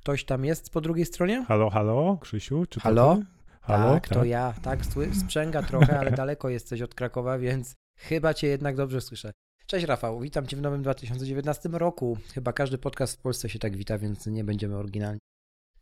Ktoś tam jest po drugiej stronie? Halo, halo, Krzysiu? Czy to Halo? ty? Halo, tak, to ja. Tak, sprzęga trochę, ale daleko jesteś od Krakowa, więc chyba cię jednak dobrze słyszę. Cześć Rafał, witam cię w nowym 2019 roku. Chyba każdy podcast w Polsce się tak wita, więc nie będziemy oryginalni.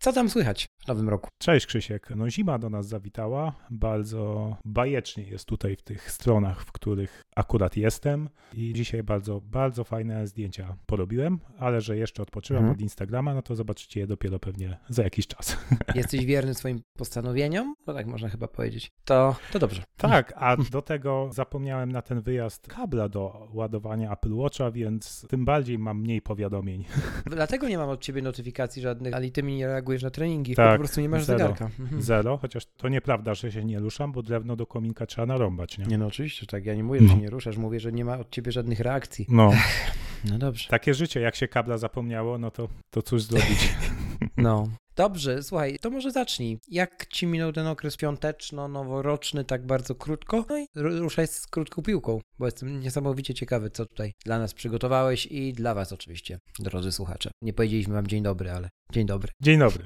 Co tam słychać w nowym roku? Cześć Krzysiek. No zima do nas zawitała. Bardzo bajecznie jest tutaj w tych stronach, w których akurat jestem. I dzisiaj bardzo, bardzo fajne zdjęcia porobiłem, ale że jeszcze odpoczywam Mhm. od Instagrama, no to zobaczycie je dopiero pewnie za jakiś czas. Jesteś wierny swoim postanowieniom? Bo tak można chyba powiedzieć. To, to dobrze. Tak, a do tego zapomniałem na ten wyjazd kabla do ładowania Apple Watcha, więc tym bardziej mam mniej powiadomień. Dlatego nie mam od ciebie notyfikacji żadnych, ale ty mi nie reagujesz na treningi, Tak, po prostu nie masz zero. zegarka. Mhm. Zero, chociaż to nieprawda, że się nie ruszam, bo drewno do kominka trzeba narąbać, nie? Nie no, oczywiście, że tak. Ja nie mówię, że No. się nie ruszasz, mówię, że nie ma od ciebie żadnych reakcji. No, No dobrze. takie życie, jak się kabla zapomniało, no to, to cóż zrobić. No. Dobrze, słuchaj, to może zacznij. Jak ci minął ten okres świąteczno-noworoczny tak bardzo krótko? No i ru- ruszaj z krótką piłką, bo jestem niesamowicie ciekawy, co tutaj dla nas przygotowałeś i dla was oczywiście, drodzy słuchacze. Nie powiedzieliśmy wam dzień dobry, ale dzień dobry. Dzień dobry.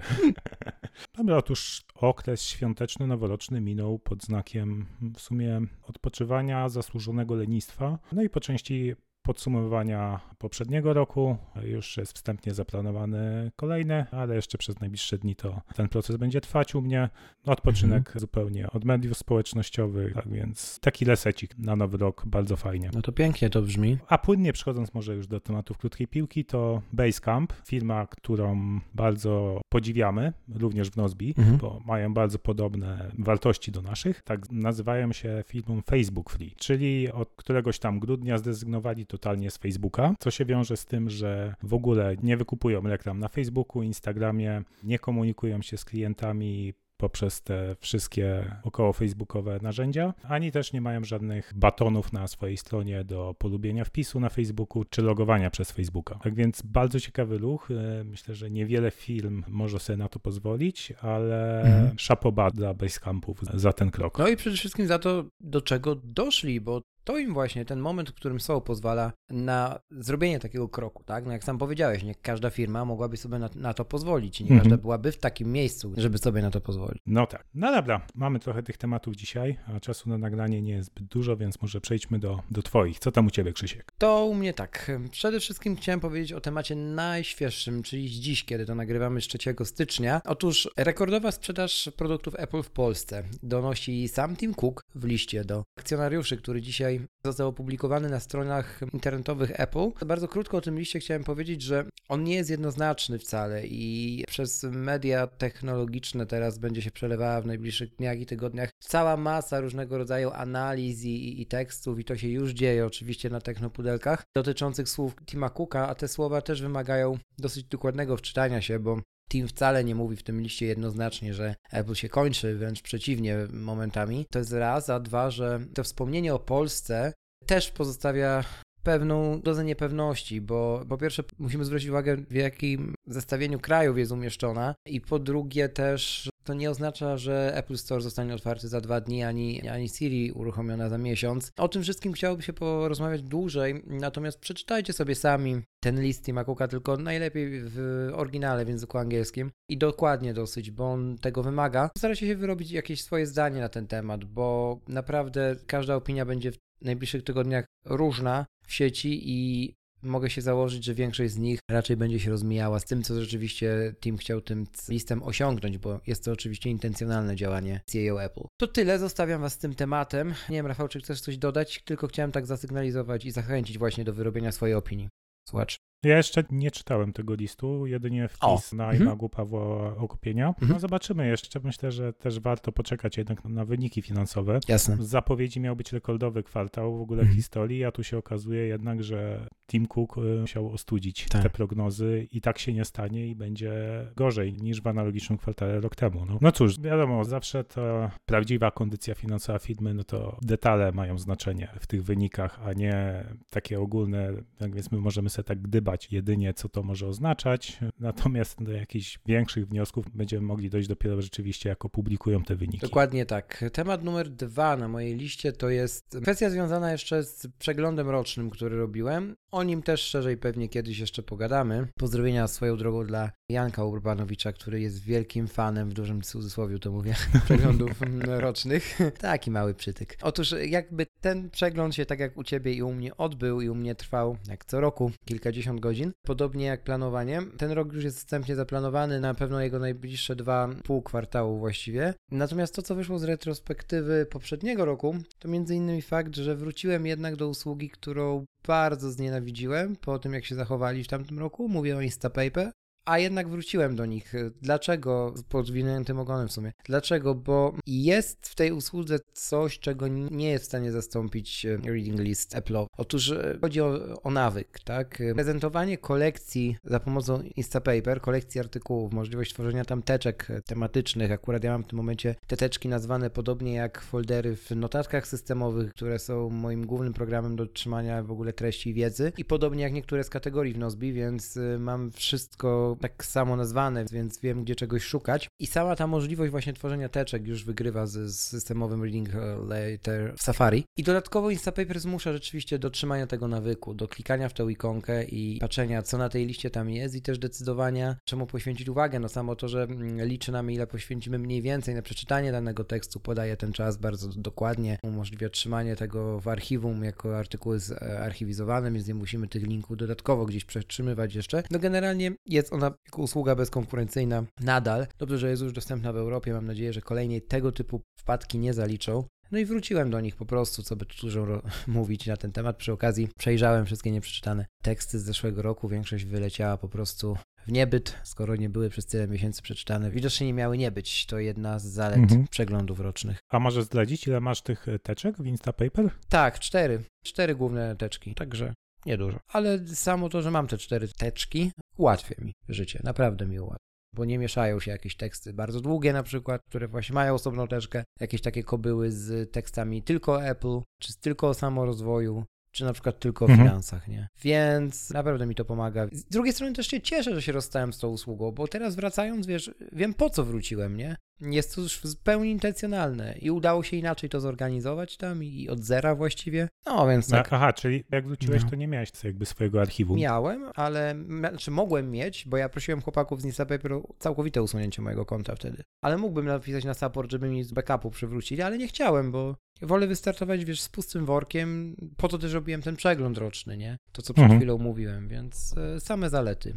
Dobra, otóż okres świąteczno-noworoczny minął pod znakiem w sumie odpoczywania, zasłużonego lenistwa, no i po części podsumowywania poprzedniego roku. Już jest wstępnie zaplanowany kolejny, ale jeszcze przez najbliższe dni to ten proces będzie trwać u mnie. Odpoczynek zupełnie od mediów społecznościowych, tak więc taki lesecik na nowy rok, bardzo fajnie. No to pięknie to brzmi. A płynnie przechodząc może już do tematów krótkiej piłki, to Basecamp, firma, którą bardzo podziwiamy, również w Nozbi, Mhm. bo mają bardzo podobne wartości do naszych. Tak nazywają się firmą Facebook Free, czyli od któregoś tam grudnia zrezygnowali totalnie z Facebooka, co się wiąże z tym, że w ogóle nie wykupują reklam na Facebooku, Instagramie, nie komunikują się z klientami poprzez te wszystkie około facebookowe narzędzia, ani też nie mają żadnych batonów na swojej stronie do polubienia wpisu na Facebooku czy logowania przez Facebooka. Tak więc bardzo ciekawy ruch. E, Myślę, że niewiele firm może sobie na to pozwolić, ale Mhm. szapoba dla Basecampów za ten krok. No i przede wszystkim za to, do czego doszli, bo to im właśnie ten moment, w którym są, pozwala na zrobienie takiego kroku, tak? No jak sam powiedziałeś, nie każda firma mogłaby sobie na, na to pozwolić i nie Mhm. każda byłaby w takim miejscu, żeby sobie na to pozwolić. No tak. No dobra, mamy trochę tych tematów dzisiaj, a czasu na nagranie nie jest zbyt dużo, więc może przejdźmy do, do Twoich. Co tam u Ciebie, Krzysiek? To u mnie tak. Przede wszystkim chciałem powiedzieć o temacie najświeższym, czyli dziś, kiedy to nagrywamy z 3 stycznia. Otóż rekordowa sprzedaż produktów Apple w Polsce donosi sam Tim Cook w liście do akcjonariuszy, który dzisiaj został opublikowany na stronach internetowych Apple. Bardzo krótko o tym liście chciałem powiedzieć, że on nie jest jednoznaczny wcale i przez media technologiczne teraz będzie się przelewała w najbliższych dniach i tygodniach cała masa różnego rodzaju analiz i, i tekstów i to się już dzieje oczywiście na technopudelkach dotyczących słów Tima Cooka, a te słowa też wymagają dosyć dokładnego wczytania się, bo Tim wcale nie mówi w tym liście jednoznacznie, że Apple się kończy, wręcz przeciwnie momentami. To jest raz, a dwa, że to wspomnienie o Polsce też pozostawia pewną dozę niepewności, bo po pierwsze musimy zwrócić uwagę, w jakim zestawieniu krajów jest umieszczona i po drugie też to nie oznacza, że Apple Store zostanie otwarty za dwa dni, ani, ani Siri uruchomiona za miesiąc. O tym wszystkim chciałoby się porozmawiać dłużej, natomiast przeczytajcie sobie sami ten list Tima Cooka, tylko najlepiej w oryginale w języku angielskim i dokładnie dosyć, bo on tego wymaga. Starajcie się wyrobić jakieś swoje zdanie na ten temat, bo naprawdę każda opinia będzie w najbliższych tygodniach różna w sieci i mogę się założyć, że większość z nich raczej będzie się rozmijała z tym, co rzeczywiście Tim chciał tym listem osiągnąć, bo jest to oczywiście intencjonalne działanie CEO Apple. To tyle, zostawiam Was z tym tematem. Nie wiem, Rafał, czy chcesz coś dodać? Tylko chciałem tak zasygnalizować i zachęcić właśnie do wyrobienia swojej opinii. Słuchacz. Ja jeszcze nie czytałem tego listu, jedynie wpis o. na mhm. iMagu Pawła Okupienia. Mhm. No zobaczymy jeszcze. Myślę, że też warto poczekać jednak na wyniki finansowe. Jasne. Z zapowiedzi miał być rekordowy kwartał w ogóle w mhm. historii, a tu się okazuje jednak, że Tim Cook y, musiał ostudzić tak. te prognozy i tak się nie stanie i będzie gorzej niż w analogicznym kwartale rok temu. No, no cóż, wiadomo, zawsze ta prawdziwa kondycja finansowa firmy, no to detale mają znaczenie w tych wynikach, a nie takie ogólne, tak więc my możemy sobie tak gdybać jedynie, co to może oznaczać, natomiast do jakichś większych wniosków będziemy mogli dojść dopiero rzeczywiście, jak opublikują te wyniki. Dokładnie tak. Temat numer dwa na mojej liście to jest kwestia związana jeszcze z przeglądem rocznym, który robiłem. O nim też szerzej pewnie kiedyś jeszcze pogadamy. Pozdrowienia swoją drogą dla Janka Urbanowicza, który jest wielkim fanem, w dużym cudzysłowie to mówię, przeglądów rocznych. Taki mały przytyk. Otóż jakby ten przegląd się tak jak u Ciebie i u mnie odbył i u mnie trwał jak co roku kilkadziesiąt godzin, podobnie jak planowanie. Ten rok już jest wstępnie zaplanowany, na pewno jego najbliższe dwa pół kwartału właściwie. Natomiast to, co wyszło z retrospektywy poprzedniego roku, to między innymi fakt, że wróciłem jednak do usługi, którą bardzo znienawidziłem po tym, jak się zachowali w tamtym roku. Mówię o Instapaper a jednak wróciłem do nich. Dlaczego? Podwiniętym ogonem w sumie. Dlaczego? Bo jest w tej usłudze coś, czego nie jest w stanie zastąpić e, Reading List Apple. Otóż e, chodzi o, o nawyk, tak? Prezentowanie kolekcji za pomocą Instapaper, kolekcji artykułów, możliwość tworzenia tam teczek tematycznych. Akurat ja mam w tym momencie te teczki nazwane podobnie jak foldery w notatkach systemowych, które są moim głównym programem do trzymania w ogóle treści i wiedzy. I podobnie jak niektóre z kategorii w Nozbi, więc e, mam wszystko tak samo nazwane, więc wiem, gdzie czegoś szukać. I sama ta możliwość właśnie tworzenia teczek już wygrywa z, z systemowym Reading Later w Safari. I dodatkowo Instapaper zmusza rzeczywiście do trzymania tego nawyku, do klikania w tę ikonkę i patrzenia, co na tej liście tam jest i też decydowania, czemu poświęcić uwagę. No samo to, że mm, liczy nam, ile poświęcimy mniej więcej na przeczytanie danego tekstu, podaje ten czas bardzo dokładnie, umożliwia trzymanie tego w archiwum jako artykuł jest e, archiwizowany, więc nie musimy tych linków dodatkowo gdzieś przetrzymywać jeszcze. No generalnie jest on jako usługa bezkonkurencyjna nadal. Dobrze, że jest już dostępna w Europie. Mam nadzieję, że kolejniej tego typu wpadki nie zaliczą. No i wróciłem do nich po prostu, co by dużo mówić na ten temat. Przy okazji przejrzałem wszystkie nieprzeczytane teksty z zeszłego roku. Większość wyleciała po prostu w niebyt, skoro nie były przez tyle miesięcy przeczytane. Widocznie nie miały nie być. To jedna z zalet mhm. przeglądów rocznych. A możesz zdradzić, ile masz tych teczek w Instapaper? Tak, cztery. Cztery główne teczki. Także Niedużo. Ale samo to, że mam te cztery teczki, ułatwia mi życie. Naprawdę mi ułatwia. Bo nie mieszają się jakieś teksty bardzo długie, na przykład, które właśnie mają osobną teczkę, jakieś takie kobyły z tekstami tylko Apple, czy tylko o samorozwoju, czy na przykład tylko o mhm. finansach, nie? Więc naprawdę mi to pomaga. Z drugiej strony też się cieszę, że się rozstałem z tą usługą, bo teraz wracając, wiesz, wiem po co wróciłem, nie? Jest to już zupełnie intencjonalne i udało się inaczej to zorganizować tam i od zera właściwie. No więc tak. Aha, czyli jak wróciłeś, no. to nie miałeś jakby swojego archiwum. Miałem, ale znaczy mogłem mieć, bo ja prosiłem chłopaków z Instapaper o całkowite usunięcie mojego konta wtedy. Ale mógłbym napisać na support, żeby mi z backupu przywrócili, ale nie chciałem, bo wolę wystartować, wiesz, z pustym workiem. Po to też robiłem ten przegląd roczny, nie? To, co przed mhm. chwilą mówiłem, więc e, same zalety.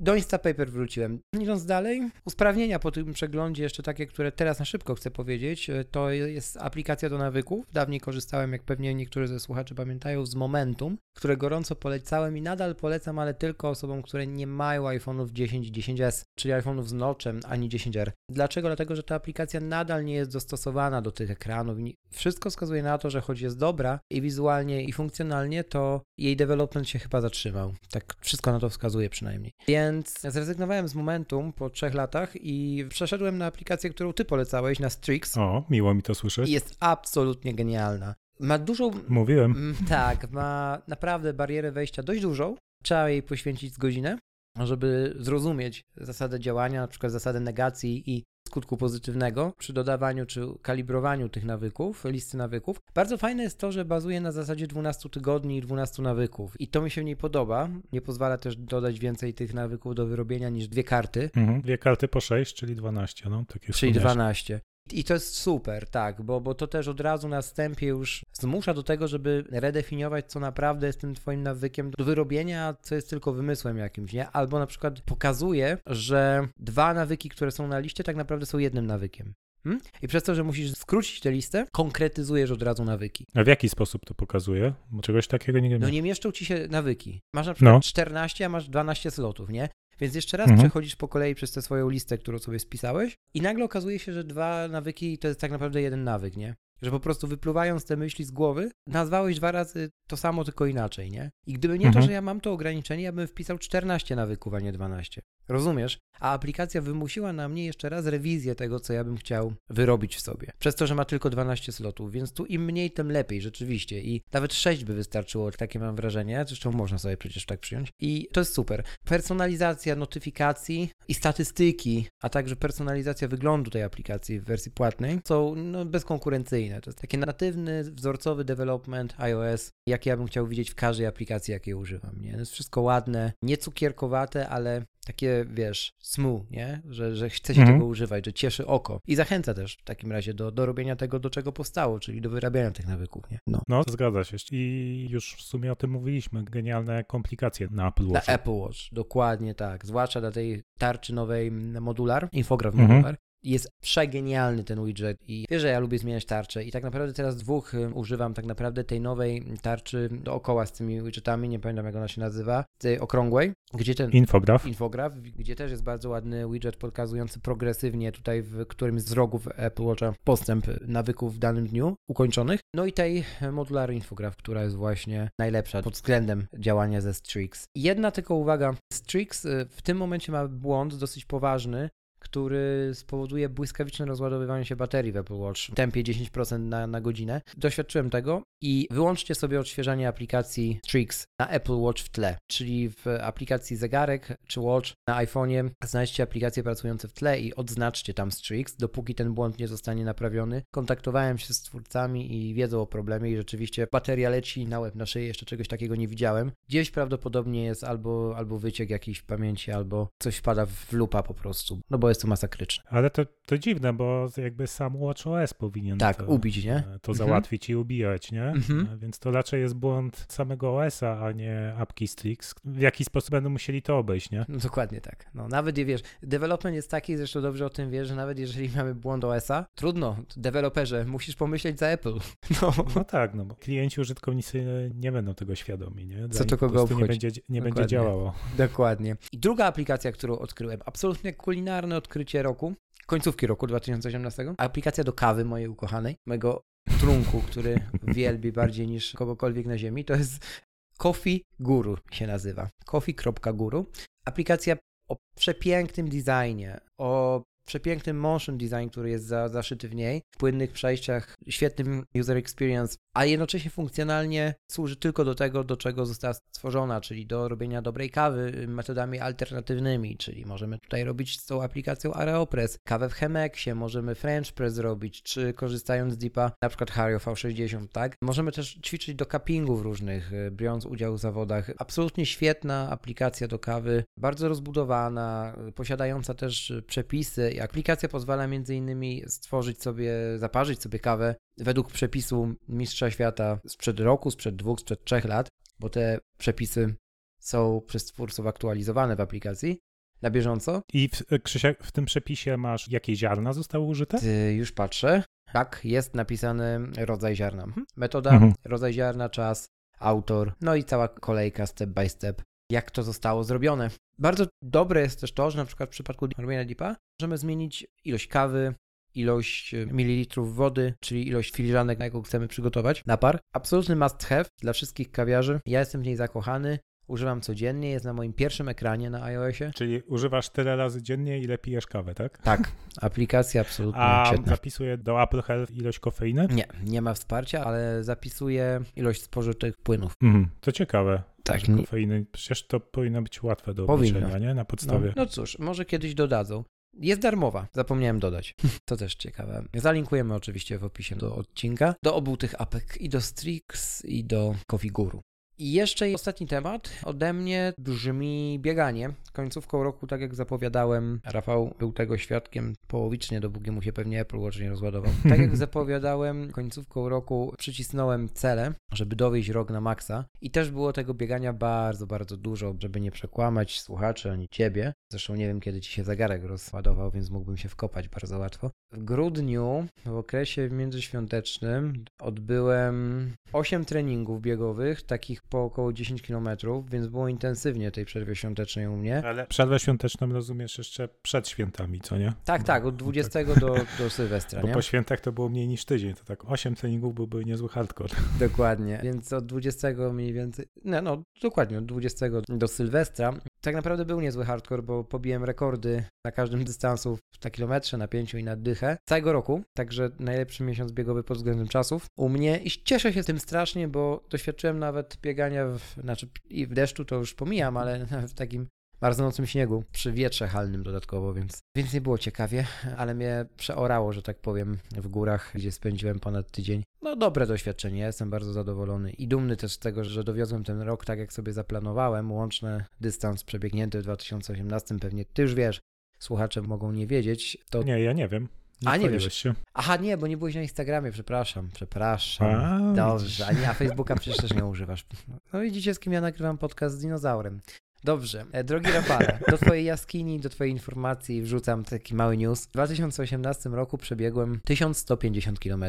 Do Instapaper wróciłem. Idąc dalej, usprawnienia po tym przeglądzie, jeszcze takie, które teraz na szybko chcę powiedzieć, e, to jest aplikacja do nawyków. Dawniej korzystałem, jak pewnie niektórzy ze słuchaczy pamiętają, z Momentum, które gorąco polecałem i nadal polecam, ale tylko osobom, które nie mają iPhone'ów 10 i 10s, czyli iPhone'ów z notchem, ani 10R. Dlaczego? Dlatego, że ta aplikacja nadal nie jest dostosowana do tych ekranów. Wszystko wskazuje na to, że choć jest dobra i wizualnie, i funkcjonalnie, to jej development się chyba zatrzymał. Tak wszystko na to wskazuje przynajmniej. Więc zrezygnowałem z Momentum po trzech latach i przeszedłem na aplikację, którą ty polecałeś, na Strix. O, miło mi to słyszeć. I jest absolutnie genialna. Ma dużą. Mówiłem. Mm, tak, ma naprawdę barierę wejścia dość dużą. Trzeba jej poświęcić z godzinę, żeby zrozumieć zasadę działania, na przykład zasadę negacji i skutku pozytywnego przy dodawaniu czy kalibrowaniu tych nawyków, listy nawyków. Bardzo fajne jest to, że bazuje na zasadzie 12 tygodni i 12 nawyków i to mi się nie podoba. Nie pozwala też dodać więcej tych nawyków do wyrobienia niż dwie karty. Mhm, dwie karty po 6, czyli 12, no tak Czyli 12. I to jest super, tak, bo, bo to też od razu na wstępie już zmusza do tego, żeby redefiniować, co naprawdę jest tym twoim nawykiem do wyrobienia, co jest tylko wymysłem jakimś, nie? Albo na przykład pokazuje, że dwa nawyki, które są na liście, tak naprawdę są jednym nawykiem. Hmm? I przez to, że musisz skrócić tę listę, konkretyzujesz od razu nawyki. A w jaki sposób to pokazuje? Bo czegoś takiego nie wiem. No nie mieszczą ci się nawyki. Masz na przykład No. 14, a masz 12 slotów, nie? Więc jeszcze raz Mhm. przechodzisz po kolei przez tę swoją listę, którą sobie spisałeś i nagle okazuje się, że dwa nawyki to jest tak naprawdę jeden nawyk, nie? Że po prostu wypluwając te myśli z głowy, nazwałeś dwa razy to samo, tylko inaczej, nie? I gdyby nie Mhm. to, że ja mam to ograniczenie, ja bym wpisał 14 nawyków, a nie 12. Rozumiesz? A aplikacja wymusiła na mnie jeszcze raz rewizję tego, co ja bym chciał wyrobić w sobie. Przez to, że ma tylko 12 slotów, więc tu im mniej, tym lepiej, rzeczywiście. I nawet 6 by wystarczyło, takie mam wrażenie. Zresztą można sobie przecież tak przyjąć. I to jest super. Personalizacja notyfikacji i statystyki, a także personalizacja wyglądu tej aplikacji w wersji płatnej są no, bezkonkurencyjne. To jest taki natywny, wzorcowy development iOS, jaki ja bym chciał widzieć w każdej aplikacji, jakiej używam. Nie? To jest wszystko ładne, nie cukierkowate, ale takie, wiesz, smooth, nie? Że, że chce się Mhm. tego używać, że cieszy oko. I zachęca też w takim razie do, do robienia tego, do czego powstało, czyli do wyrabiania tych nawyków, nie? No. No, zgadza się. I już w sumie o tym mówiliśmy. Genialne komplikacje na Apple Na Watch. Apple Watch, dokładnie tak. Zwłaszcza dla tej tarczy nowej modular, infograf Mhm. modular. Jest przegenialny ten widget i wiesz, że ja lubię zmieniać tarcze i tak naprawdę teraz dwóch używam tak naprawdę tej nowej tarczy dookoła z tymi widgetami, nie pamiętam jak ona się nazywa, tej okrągłej, gdzie ten Infograf. infograf, gdzie też jest bardzo ładny widget pokazujący progresywnie tutaj w którymś z rogów Apple Watcha postęp nawyków w danym dniu ukończonych. No i tej modular infograf, która jest właśnie najlepsza pod względem działania ze Strix. Jedna tylko uwaga, Strix y, w tym momencie ma błąd dosyć poważny, który spowoduje błyskawiczne rozładowywanie się baterii w Apple Watch w tempie 10% na, na godzinę. Doświadczyłem tego i wyłączcie sobie odświeżanie aplikacji Strix na Apple Watch w tle, czyli w aplikacji zegarek czy Watch na iPhone'ie znajdźcie aplikacje pracujące w tle i odznaczcie tam Strix, dopóki ten błąd nie zostanie naprawiony. Kontaktowałem się z twórcami i wiedzą o problemie i rzeczywiście bateria leci na łeb, na szyję, jeszcze czegoś takiego nie widziałem. Gdzieś prawdopodobnie jest albo, albo wyciek jakiś w pamięci, albo coś wpada w lupa po prostu, no bo jest masakryczne. Ale to, to dziwne, bo jakby sam WatchOS powinien Tak, to, ubić, nie? to Mhm. załatwić i ubijać, nie? Mhm. E, Więc to raczej jest błąd samego OS-a, a nie apki Strix. W jaki sposób będą musieli to obejść, nie? No, dokładnie tak. No, nawet je wiesz, development jest taki, zresztą dobrze o tym wiesz, że nawet jeżeli mamy błąd OS-a, trudno, deweloperze, musisz pomyśleć za Apple. No, No tak, no bo klienci, użytkownicy nie będą tego świadomi, nie? Dla Co to kogo prostu nie obchodzi? będzie, nie będzie działało. dokładnie. I druga aplikacja, którą odkryłem, absolutnie odkrycie roku, końcówki roku 2018, aplikacja do kawy mojej ukochanej, mojego trunku, który wielbi bardziej niż kogokolwiek na ziemi, to jest Coffee Guru się nazywa. Coffee.guru. Aplikacja o przepięknym designie, o przepięknym motion design, który jest za, zaszyty w niej, płynnych przejściach, świetnym user experience, a jednocześnie funkcjonalnie służy tylko do tego, do czego została stworzona, czyli do robienia dobrej kawy metodami alternatywnymi, czyli możemy tutaj robić z tą aplikacją Aeropress, kawę w Chemexie, możemy French Press zrobić, czy korzystając z dipa, na przykład Hario V60, tak? Możemy też ćwiczyć do cuppingów różnych, y, biorąc udział w zawodach. Absolutnie świetna aplikacja do kawy, bardzo rozbudowana, y, posiadająca też y, przepisy i aplikacja pozwala między innymi stworzyć sobie, zaparzyć sobie kawę według przepisu mistrza świata sprzed roku, sprzed dwóch, sprzed trzech lat, bo te przepisy są przez twórców aktualizowane w aplikacji na bieżąco. I w, Krzysiek, w tym przepisie masz, jakie ziarna zostały użyte? Ty, już patrzę. Tak, jest napisany rodzaj ziarna. Mhm. Metoda, Mhm. rodzaj ziarna, czas, autor, no i cała kolejka step by step, jak to zostało zrobione. Bardzo dobre jest też to, że na przykład w przypadku robienia dipa możemy zmienić ilość kawy, ilość e, mililitrów wody, czyli ilość filiżanek, na jaką chcemy przygotować napar. Absolutny must have dla wszystkich kawiarzy. Ja jestem w niej zakochany. Używam codziennie, jest na moim pierwszym ekranie na iOSie. Czyli używasz tyle razy dziennie, ile pijesz kawę, tak? Tak, aplikacja absolutnie A świetna. zapisuje do Apple Health ilość kofeiny? Nie, nie ma wsparcia, ale zapisuje ilość spożytych płynów. Mhm, to ciekawe. Tak, kofeiny. Przecież to powinno być łatwe do Powinno. obliczenia, nie? Na No, podstawie. no cóż, może kiedyś dodadzą. Jest darmowa, zapomniałem dodać. To też ciekawe. Zalinkujemy oczywiście w opisie do odcinka. Do obu tych apek i do Strix i do Coffee Guru. I jeszcze ostatni temat ode mnie brzmi bieganie. Końcówką roku, tak jak zapowiadałem, Rafał był tego świadkiem połowicznie, dopóki mu się pewnie Apple Watch nie rozładował. Tak jak zapowiadałem, końcówką roku przycisnąłem cele, żeby dowieść rok na maksa i też było tego biegania bardzo, bardzo dużo, żeby nie przekłamać słuchaczy ani ciebie. Zresztą nie wiem, kiedy ci się zegarek rozładował, więc mógłbym się wkopać bardzo łatwo. W grudniu, w okresie międzyświątecznym, odbyłem 8 treningów biegowych, takich po około 10 km, więc było intensywnie tej przerwie świątecznej u mnie. Ale przerwę świąteczną rozumiesz jeszcze przed świętami, co nie? Tak, tak, od 20 do, do Sylwestra, Bo nie? po świętach to było mniej niż tydzień, to tak 8 treningów byłby niezły hardcore. Dokładnie, więc od 20 mniej więcej, no, no dokładnie, od 20 do Sylwestra. Tak naprawdę był niezły hardcore, bo pobiłem rekordy na każdym dystansu na kilometrze, na pięciu i na dychę całego roku, także najlepszy miesiąc biegowy pod względem czasów. U mnie i cieszę się tym strasznie, bo doświadczyłem nawet biegania, w, znaczy i w deszczu to już pomijam, ale w takim marznącym śniegu, przy wietrze halnym dodatkowo, więc, więc nie było ciekawie, ale mnie przeorało, że tak powiem, w górach, gdzie spędziłem ponad tydzień. No dobre doświadczenie, ja jestem bardzo zadowolony i dumny też z tego, że dowiozłem ten rok tak, jak sobie zaplanowałem, łączny dystans przebiegnięty w 2018, pewnie ty już wiesz, słuchacze mogą nie wiedzieć, to... Nie, ja nie wiem. Nie A, nie wiesz. się. Aha, nie, bo nie byłeś na Instagramie, przepraszam, przepraszam. A, Dobrze, a nie, a Facebooka przecież też nie używasz. No widzicie, z kim ja nagrywam podcast z dinozaurem. Dobrze, e, drogi Rafale, do twojej jaskini, do twojej informacji wrzucam taki mały news. W 2018 roku przebiegłem 1150 km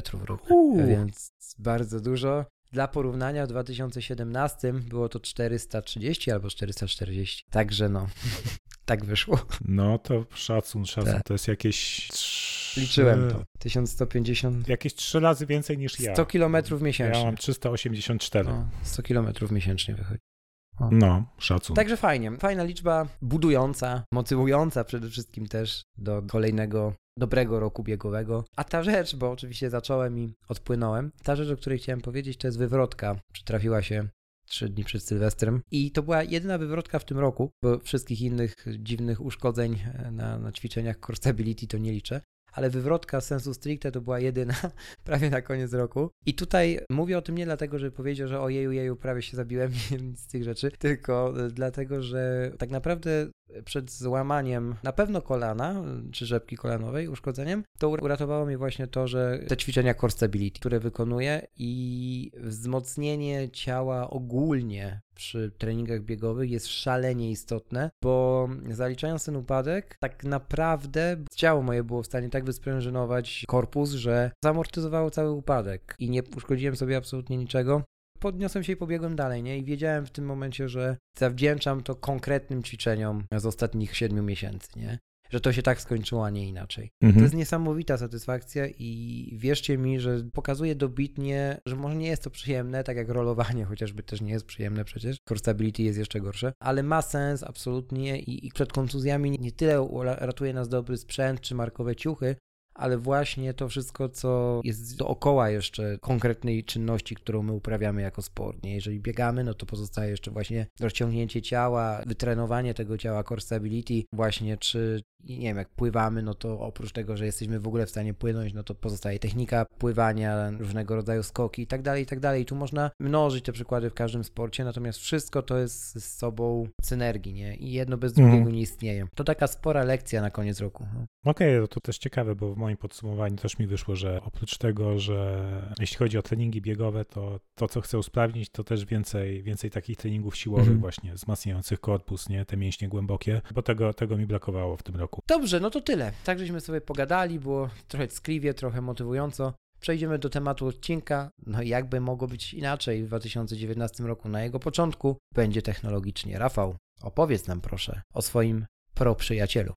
Uuu. więc bardzo dużo. Dla porównania w 2017 było to 430 albo 440, także no, tak wyszło. No to szacun, szacun. Tak. To jest jakieś... trzy- Liczyłem to. 1150, Jakieś trzy razy więcej niż ja. 100 km Ja miesięcznie. mam 384. No, 100 km miesięcznie wychodzi. No, szacun. Także fajnie. Fajna liczba, budująca, motywująca przede wszystkim też do kolejnego dobrego roku biegowego. A ta rzecz, bo oczywiście zacząłem i odpłynąłem, ta rzecz, o której chciałem powiedzieć, to jest wywrotka. Przytrafiła się trzy dni przed Sylwestrem i to była jedyna wywrotka w tym roku, bo wszystkich innych dziwnych uszkodzeń e, na, na ćwiczeniach core stability to nie liczę. Ale wywrotka sensu stricte to była jedyna prawie na koniec roku. I tutaj mówię o tym nie dlatego, żeby powiedział, że ojeju, jeju, prawie się zabiłem, nic z tych rzeczy, tylko e, dlatego, że tak naprawdę przed złamaniem na pewno kolana, czy rzepki kolanowej, uszkodzeniem, to uratowało mnie właśnie to, że te ćwiczenia core stability, które wykonuję i wzmocnienie ciała ogólnie przy treningach biegowych jest szalenie istotne, bo zaliczając ten upadek, tak naprawdę ciało moje było w stanie tak wysprężynować korpus, że zamortyzowało cały upadek i nie uszkodziłem sobie absolutnie niczego. Podniosłem się i pobiegłem dalej, nie? I wiedziałem w tym momencie, że zawdzięczam to konkretnym ćwiczeniom z ostatnich siedmiu miesięcy, nie? Że to się tak skończyło, a nie inaczej. To Mhm. jest niesamowita satysfakcja i wierzcie mi, że pokazuje dobitnie, że może nie jest to przyjemne, tak jak rolowanie chociażby też nie jest przyjemne przecież. Core stability jest jeszcze gorsze, ale ma sens absolutnie i, i przed kontuzjami nie tyle ratuje nas dobry sprzęt czy markowe ciuchy, ale właśnie to wszystko, co jest dookoła jeszcze konkretnej czynności, którą my uprawiamy jako sport. Nie? Jeżeli biegamy, no to pozostaje jeszcze właśnie rozciągnięcie ciała, wytrenowanie tego ciała, core stability, właśnie czy nie wiem, jak pływamy, no to oprócz tego, że jesteśmy w ogóle w stanie płynąć, no to pozostaje technika pływania, różnego rodzaju skoki i tak dalej, i tak dalej. Tu można mnożyć te przykłady w każdym sporcie, natomiast wszystko to jest z sobą synergii, nie? I jedno bez Mhm. drugiego nie istnieje. To taka spora lekcja na koniec roku. Okej, no to też ciekawe, bo moim podsumowaniu też mi wyszło, że oprócz tego, że jeśli chodzi o treningi biegowe, to to, co chcę usprawnić, to też więcej, więcej takich treningów siłowych Mhm. właśnie, wzmacniających korpus, nie, te mięśnie głębokie, bo tego, tego mi brakowało w tym roku. Dobrze, no to tyle. Tak żeśmy sobie pogadali, było trochę ckliwie, trochę motywująco. Przejdziemy do tematu odcinka. No jakby mogło być inaczej w 2019 roku na jego początku, będzie technologicznie. Rafał, opowiedz nam proszę o swoim pro przyjacielu.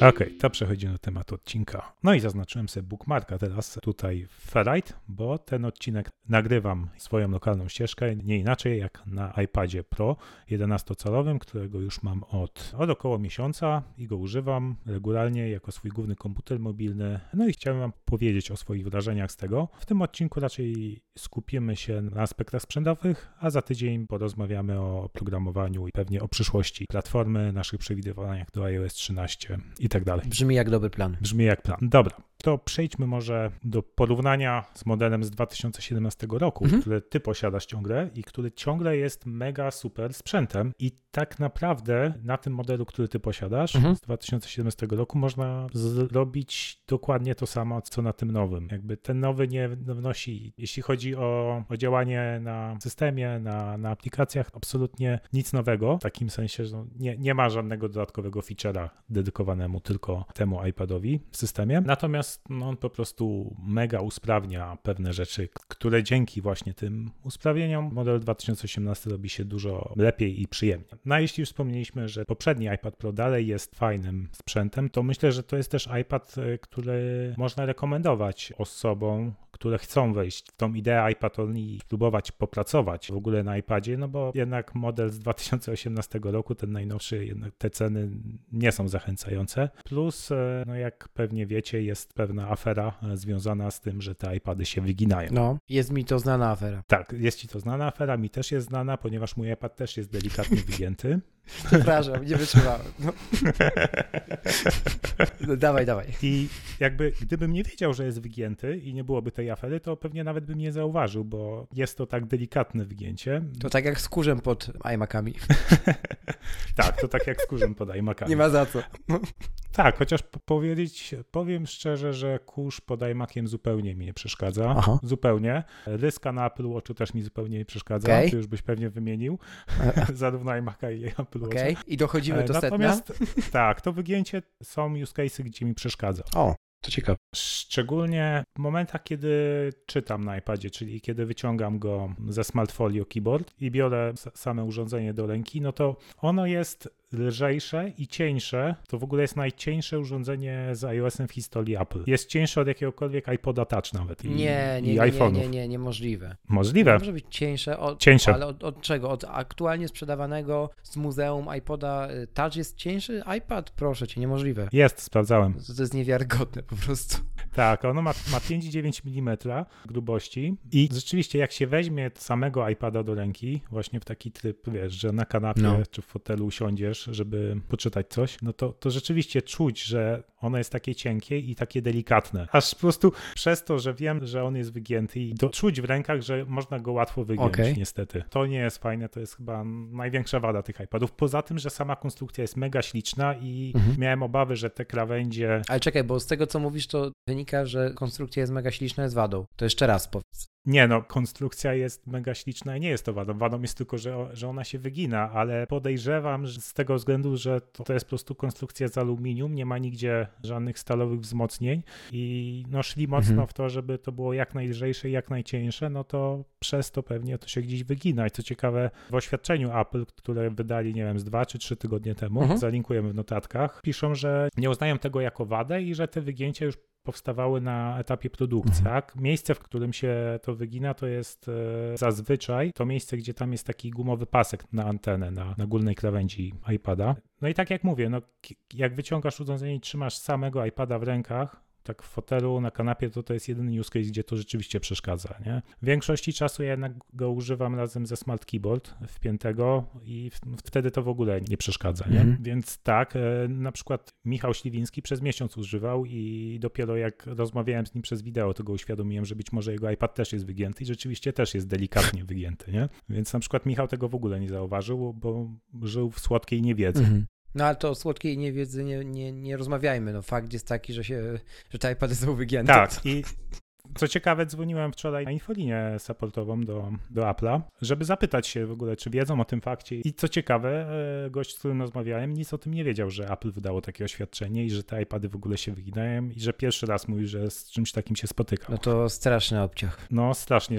Okej, to przechodzimy do tematu odcinka. No i zaznaczyłem sobie bookmarka teraz tutaj w Ferrite, bo ten odcinek nagrywam swoją lokalną ścieżkę, nie inaczej jak na iPadzie Pro 11-calowym, którego już mam od, od około miesiąca i go używam regularnie jako swój główny komputer mobilny. No i chciałem wam powiedzieć o swoich wrażeniach z tego. W tym odcinku raczej skupimy się na aspektach sprzętowych, a za tydzień porozmawiamy o programowaniu i pewnie o przyszłości platformy, naszych przewidywaniach do iOS 13 i tak dalej. Brzmi jak dobry plan. Brzmi jak plan. Dobra, to przejdźmy może do porównania z modelem z 2017 roku, Mhm. który ty posiadasz ciągle i który ciągle jest mega super sprzętem i tak naprawdę na tym modelu, który ty posiadasz Mhm. z 2017 roku można zrobić dokładnie to samo, co na tym nowym. Jakby ten nowy nie wnosi, jeśli chodzi o, o działanie na systemie, na, na aplikacjach, absolutnie nic nowego, w takim sensie, że no, nie, nie ma żadnego dodatkowego feature'a dedykowanemu tylko temu iPadowi w systemie. Natomiast no, on po prostu mega usprawnia pewne rzeczy, które dzięki właśnie tym usprawnieniom model 2018 robi się dużo lepiej i przyjemnie. No a jeśli wspomnieliśmy, że poprzedni iPad Pro dalej jest fajnym sprzętem, to myślę, że to jest też iPad, e, który można rekomendować osobom, które chcą wejść w tą ideę iPad i spróbować popracować w ogóle na iPadzie, no bo jednak model z 2018 roku, ten najnowszy, jednak te ceny nie są zachęcające. Plus, e, no jak pewnie wiecie, jest pewna afera e, związana z tym, że te iPady się wyginają. No, jest mi to znana afera. Tak, jest ci to znana afera, mi też jest znana, ponieważ mój iPad też jest delikatnie wygięty. Przepraszam, nie wytrzymałem. No. no dawaj, dawaj. I jakby gdybym nie wiedział, że jest wygięty i nie byłoby tej afery, to pewnie nawet bym nie zauważył, bo jest to tak delikatne wygięcie. To tak jak z kurzem pod iMacami. Tak, to tak jak z kurzem pod iMacami. Nie ma za co. Tak, chociaż po- powiedzieć, powiem szczerze, że kurz pod iMaciem zupełnie mi nie przeszkadza. Aha. Zupełnie. Ryska na Apple Watchu też mi zupełnie nie przeszkadza. Okej. Ty już byś pewnie wymienił zarówno iMac'a i Apple Watcha. Okej, i dochodzimy E, do setna. Natomiast tak, to wygięcie są use cases, gdzie mi przeszkadza. O, to ciekawe. Szczególnie w momentach, kiedy czytam na iPadzie, czyli kiedy wyciągam go ze Smart Folio Keyboard i biorę same urządzenie do ręki, no to ono jest lżejsze i cieńsze. To w ogóle jest najcieńsze urządzenie z iOS-em w historii Apple. Jest cieńsze od jakiegokolwiek iPoda Touch nawet. I, Nie, nie, i nie, nie, nie, nie, niemożliwe. Możliwe. Może być cieńsze, od, Cieńsze. ale od, od czego? Od aktualnie sprzedawanego z muzeum iPoda y, Touch jest cieńszy? iPad? Proszę cię, niemożliwe. Jest, sprawdzałem. To, to jest niewiarygodne po prostu. Tak, ono ma, ma 5,9 mm grubości i rzeczywiście jak się weźmie samego iPada do ręki, właśnie w taki tryb, wiesz, że na kanapie No. czy w fotelu usiądziesz, żeby poczytać coś, no to, to rzeczywiście czuć, że ono jest takie cienkie i takie delikatne. Aż po prostu przez to, że wiem, że on jest wygięty i to czuć w rękach, że można go łatwo wygiąć Okej. niestety. To nie jest fajne, to jest chyba największa wada tych iPadów. Poza tym, że sama konstrukcja jest mega śliczna i Mhm. miałem obawy, że te krawędzie Ale czekaj, bo z tego co mówisz, to wynika, że konstrukcja jest mega śliczna, jest wadą. To jeszcze raz powiedz. Nie no, konstrukcja jest mega śliczna i nie jest to wadą. Wadą jest tylko, że, że ona się wygina, ale podejrzewam że z tego względu, że to, to jest po prostu konstrukcja z aluminium, nie ma nigdzie żadnych stalowych wzmocnień i no szli mocno Mhm. w to, żeby to było jak najlżejsze i jak najcieńsze, no to przez to pewnie to się gdzieś wygina. I co ciekawe, w oświadczeniu Apple, które wydali, nie wiem, z dwa czy trzy tygodnie temu, Mhm. zalinkujemy w notatkach, piszą, że nie uznają tego jako wadę i że te wygięcia już powstawały na etapie produkcji, Mhm. tak? Miejsce, w którym się to wygina, to jest e, zazwyczaj to miejsce, gdzie tam jest taki gumowy pasek na antenę, na, na górnej krawędzi iPada. No i tak jak mówię, no, jak wyciągasz urządzenie i trzymasz samego iPada w rękach, tak w fotelu, na kanapie, to to jest jedyny use case, gdzie to rzeczywiście przeszkadza, nie? W większości czasu ja jednak go używam razem ze Smart Keyboard wpiętego i w, wtedy to w ogóle nie przeszkadza, nie? Mhm. Więc tak, e, na przykład Michał Śliwiński przez miesiąc używał i dopiero jak rozmawiałem z nim przez wideo, to go uświadomiłem, że być może jego iPad też jest wygięty i rzeczywiście też jest delikatnie wygięty, nie? Więc na przykład Michał tego w ogóle nie zauważył, bo żył w słodkiej niewiedzy. Mhm. No ale to o słodkiej niewiedzy nie, nie, nie rozmawiajmy. No fakt jest taki, że się, że te iPady są wygięte. Tak, i co ciekawe, dzwoniłem wczoraj na infolinię supportową do, do Apple'a, żeby zapytać się w ogóle, czy wiedzą o tym fakcie. I co ciekawe, e, gość, z którym rozmawiałem, nic o tym nie wiedział, że Apple wydało takie oświadczenie i że te iPady w ogóle się wyginają i że pierwszy raz mówi, że z czymś takim się spotykał. No to straszny obciach. No strasznie.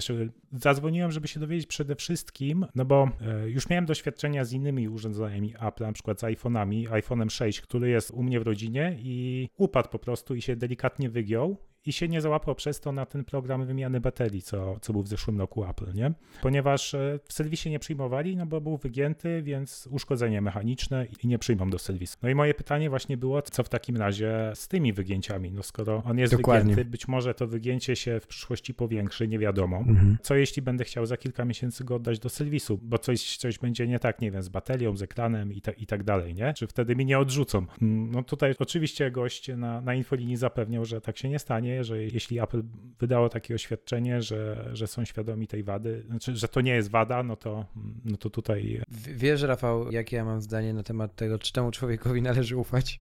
Zadzwoniłem, żeby się dowiedzieć przede wszystkim, no bo e, już miałem doświadczenia z innymi urządzeniami Apple, na przykład z iPhone'ami, iPhone'em 6, który jest u mnie w rodzinie i upadł po prostu i się delikatnie wygiął i się nie załapał przez to na ten program wymiany baterii, co, co był w zeszłym roku Apple, nie? Ponieważ e, w serwisie nie przyjmowali, no bo był wygięty, więc uszkodzenie mechaniczne i nie przyjmą do serwisu. No i moje pytanie właśnie było, co w takim razie z tymi wygięciami? No skoro on jest Dokładnie. wygięty, być może to wygięcie się w przyszłości powiększy, nie wiadomo. Mhm. Co jeśli będę chciał za kilka miesięcy go oddać do serwisu, bo coś, coś będzie nie tak, nie wiem, z baterią, z ekranem i, ta, i tak dalej, nie? Czy wtedy mi nie odrzucą? Mm, no tutaj oczywiście gość na, na infolinii zapewniał, że tak się nie stanie, że jeśli Apple wydało takie oświadczenie, że, że są świadomi tej wady, znaczy, że to nie jest wada, no to, no to tutaj... Wiesz, Rafał, jakie ja mam zdanie na temat tego, czy temu człowiekowi należy ufać?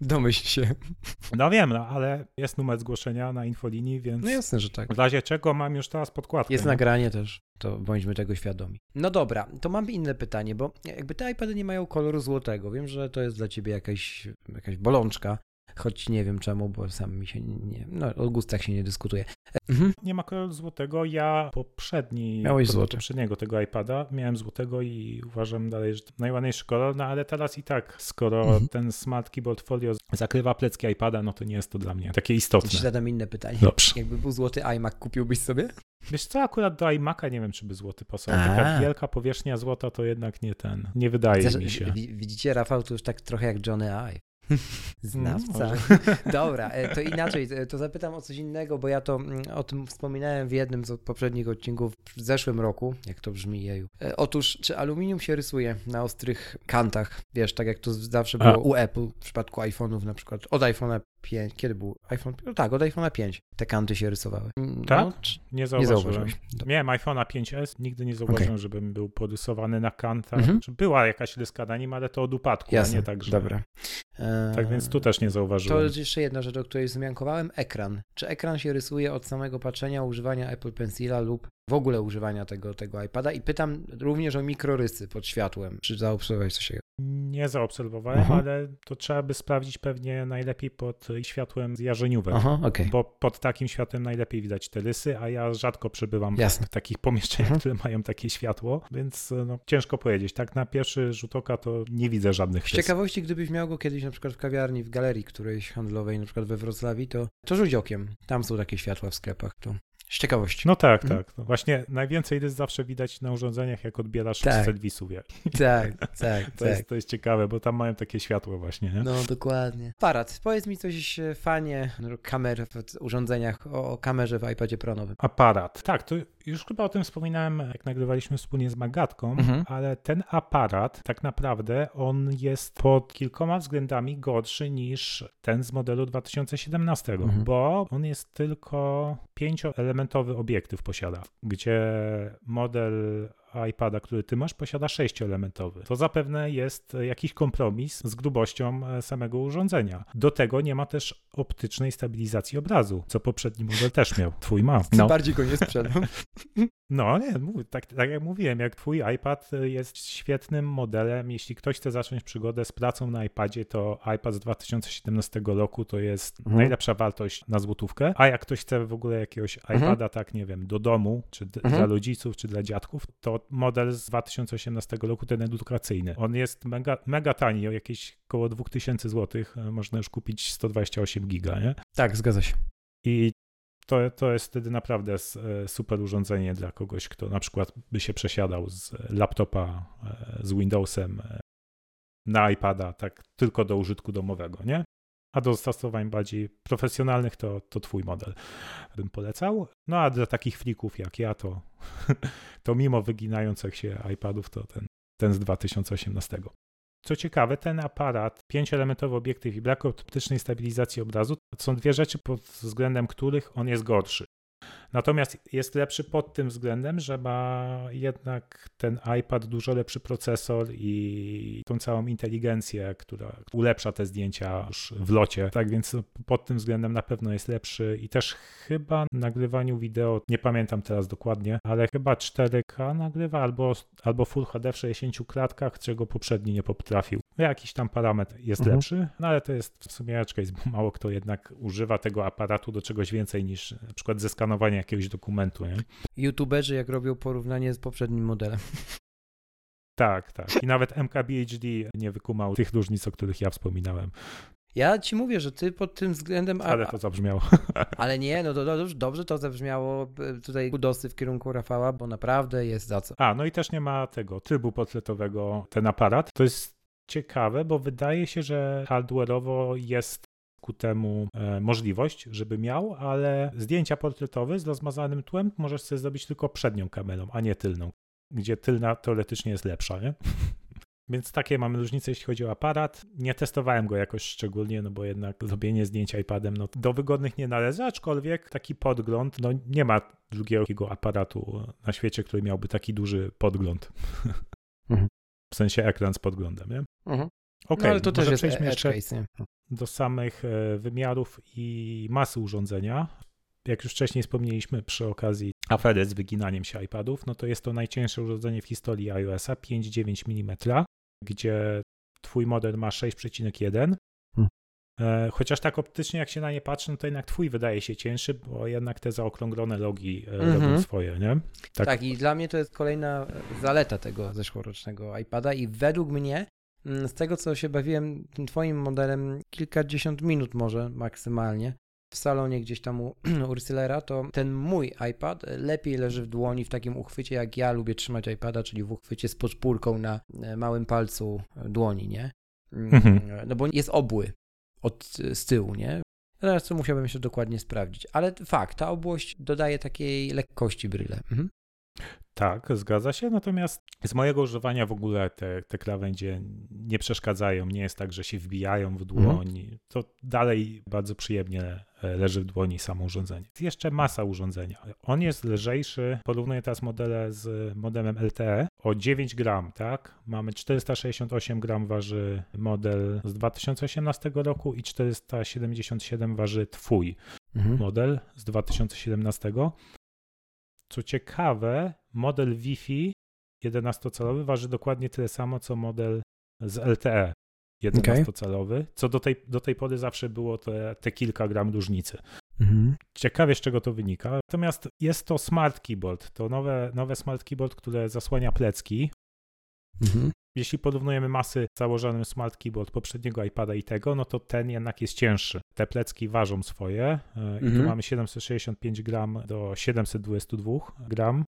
Domyśl się. No wiem, no, ale jest numer zgłoszenia na infolinii, więc. No jasne, że tak. W razie czego mam już teraz podkładkę. Jest nie? nagranie też, to bądźmy tego świadomi. No dobra, to mam inne pytanie, bo jakby te iPady nie mają koloru złotego. Wiem, że to jest dla ciebie jakaś, jakaś bolączka, choć nie wiem czemu, bo sam mi się nie. No, o gustach się nie dyskutuje. Mhm. Nie ma koloru złotego. Ja poprzedni, Miałeś złoty. poprzedniego tego iPada miałem złotego i uważam dalej, że to najładniejszy kolor, no ale teraz i tak, skoro mhm. ten Smart Keyboard Folio zakrywa plecki iPada, no to nie jest to dla mnie takie istotne. Ci zadam inne pytanie. Dobrze. Jakby był złoty iMac, kupiłbyś sobie? Wiesz co, akurat do iMac'a nie wiem, czy by złoty pasował. Taka wielka powierzchnia złota to jednak nie ten, nie wydaje mi się. Widzicie, Rafał, to już tak trochę jak Johnny Ive. Znawca. Dobra, e, to inaczej, e, to zapytam o coś innego, bo ja to mm, o tym wspominałem w jednym z poprzednich odcinków w zeszłym roku, jak to brzmi jeju. E, otóż, czy aluminium się rysuje na ostrych kantach? Wiesz, tak jak to zawsze było A. u Apple w przypadku iPhone'ów na przykład, od iPhone'a 5, kiedy był iPhone? No tak, od iPhone'a 5 te kanty się rysowały. Tak? No, nie zauważyłem. Nie Miałem iPhone'a 5S, nigdy nie zauważyłem, okay. żebym był porysowany na kantach. Mhm. Była jakaś ryska na nim, ale to od upadku, Jasne. a nie tak, że... Dobra. Tak więc tu też nie zauważyłem. To jest jeszcze jedna rzecz, o której zmiankowałem. Ekran. Czy ekran się rysuje od samego patrzenia, używania Apple Pencila lub w ogóle używania tego, tego iPada? I pytam również o mikrorysy pod światłem. Czy zaobserwowałeś coś takiego? Nie zaobserwowałem, Aha. ale to trzeba by sprawdzić pewnie najlepiej pod światłem jarzeniowym. Aha, okay. Bo pod takim światłem najlepiej widać te rysy, a ja rzadko przebywam Jasne. w takich pomieszczeniach, Aha. które mają takie światło, więc no, ciężko powiedzieć. Tak na pierwszy rzut oka to nie widzę żadnych Z ciekawości, gdybyś miał go kiedyś na przykład w kawiarni, w galerii którejś handlowej, na przykład we Wrocławiu, to, to rzuć okiem. Tam są takie światła w sklepach. To z ciekawości. No tak, mhm. tak. No właśnie najwięcej jest zawsze widać na urządzeniach, jak odbierasz tak. z serwisu, wie. Tak, tak, to tak. Jest, to jest ciekawe, bo tam mają takie światło właśnie, nie? No, dokładnie. Aparat, powiedz mi coś fanie kamer w urządzeniach, o kamerze w iPadzie Pro nowym. Aparat. Tak, to już chyba o tym wspominałem, jak nagrywaliśmy wspólnie z Magatką, mhm. ale ten aparat tak naprawdę on jest pod kilkoma względami gorszy niż ten z modelu 2017, mhm. bo on jest tylko pięcioelementowy obiektyw posiada, gdzie model iPada, który ty masz, posiada sześcioelementowy. To zapewne jest jakiś kompromis z grubością e, samego urządzenia. Do tego nie ma też optycznej stabilizacji obrazu, co poprzedni model też miał. Twój ma. No. Bardziej go nie sprzedam. No nie, tak, tak jak mówiłem, jak twój iPad jest świetnym modelem, jeśli ktoś chce zacząć przygodę z pracą na iPadzie, to iPad z 2017 roku to jest mhm. najlepsza wartość na złotówkę, a jak ktoś chce w ogóle jakiegoś mhm. iPada, tak nie wiem, do domu, czy mhm. dla rodziców, czy dla dziadków, to model z 2018 roku, ten edukacyjny, on jest mega, mega tani, o jakieś około 2000 zł, można już kupić 128 giga, nie? Tak, zgadza się. I to, to jest wtedy naprawdę e, super urządzenie dla kogoś, kto na przykład by się przesiadał z laptopa e, z Windowsem e, na iPada, tak tylko do użytku domowego, nie? A do zastosowań bardziej profesjonalnych to, to twój model bym polecał. No a dla takich flików jak ja, to, to mimo wyginających się iPadów, to ten, ten z 2018. Co ciekawe, ten aparat, pięcioelementowy obiektyw i brak optycznej stabilizacji obrazu to są dwie rzeczy, pod względem których on jest gorszy. Natomiast jest lepszy pod tym względem, że ma jednak ten iPad dużo lepszy procesor i tą całą inteligencję, która ulepsza te zdjęcia już w locie. Tak więc pod tym względem na pewno jest lepszy i też chyba nagrywaniu wideo, nie pamiętam teraz dokładnie, ale chyba 4K nagrywa albo, albo Full HD w 60 klatkach, czego poprzedni nie potrafił. Jakiś tam parametr jest mhm. lepszy, no ale to jest w sumie bo mało kto jednak używa tego aparatu do czegoś więcej niż na przykład zeskanowanie jakiegoś dokumentu. Nie? YouTuberzy jak robią porównanie z poprzednim modelem. Tak, tak. I nawet MKBHD nie wykumał tych różnic, o których ja wspominałem. Ja ci mówię, że ty pod tym względem. Ale to zabrzmiało. Ale nie, no to dobrze, dobrze to zabrzmiało e, tutaj kudosy w kierunku Rafała, bo naprawdę jest za co. A, no i też nie ma tego trybu portretowego, ten aparat. To jest ciekawe, bo wydaje się, że hardware'owo jest ku temu e, możliwość, żeby miał, ale zdjęcia portretowe z rozmazanym tłem możesz sobie zrobić tylko przednią kamerą, a nie tylną, gdzie tylna teoretycznie jest lepsza, nie? Więc takie mamy różnice, jeśli chodzi o aparat. Nie testowałem go jakoś szczególnie, no bo jednak robienie zdjęcia iPadem no, do wygodnych nie należy, aczkolwiek taki podgląd, no nie ma drugiego aparatu na świecie, który miałby taki duży podgląd. Mhm. W sensie ekran z podglądem, nie? Mhm. Okej, no ale to też może jest przejdźmy edge jeszcze case, nie? do samych e, wymiarów i masy urządzenia. Jak już wcześniej wspomnieliśmy przy okazji afery z wyginaniem się iPadów, no to jest to najcięższe urządzenie w historii iOS-a, 5,9 mm, gdzie twój model ma 6,1. Hmm. E, Chociaż tak optycznie, jak się na nie patrzy, no to jednak twój wydaje się cięższy, bo jednak te zaokrąglone logi e, Mhm. robią swoje, nie? Tak. i dla mnie to jest kolejna zaleta tego zeszłorocznego iPada i według mnie mm, z tego, co się bawiłem tym modelem kilkadziesiąt minut może maksymalnie w salonie gdzieś tam u Ursylera, to ten mój iPad lepiej leży w dłoni w takim uchwycie, jak ja lubię trzymać iPada, czyli w uchwycie z podpórką na e, małym palcu dłoni, nie? Mm, Mhm. No bo jest obły od, z tyłu, nie? Teraz to musiałbym jeszcze dokładnie sprawdzić, ale fakt, ta obłość dodaje takiej lekkości bryle. Mhm. Tak, zgadza się. Natomiast z mojego używania w ogóle te, te krawędzie nie przeszkadzają. Nie jest tak, że się wbijają w dłoń. To dalej bardzo przyjemnie e, leży w dłoni samo urządzenie. Jest jeszcze masa urządzenia. On jest lżejszy. Porównuję teraz modele z modelem LTE o 9 gram, tak? Mamy 468 gram waży model z 2018 roku i 477 waży twój Mhm. model z 2017. Co ciekawe, model Wi-Fi 11-calowy waży dokładnie tyle samo, co model z LTE 11-calowy, co do tej, do tej pory zawsze było te, te kilka gram różnicy. Mhm. Ciekawie, z czego to wynika. Natomiast jest to smart keyboard, to nowe, nowe smart keyboard, które zasłania plecki. Mhm. Jeśli porównujemy masy założonym smart keyboard poprzedniego iPada i tego, no to ten jednak jest cięższy. Te plecki ważą swoje e, i tu Mhm. mamy 765 gram do 722 gram.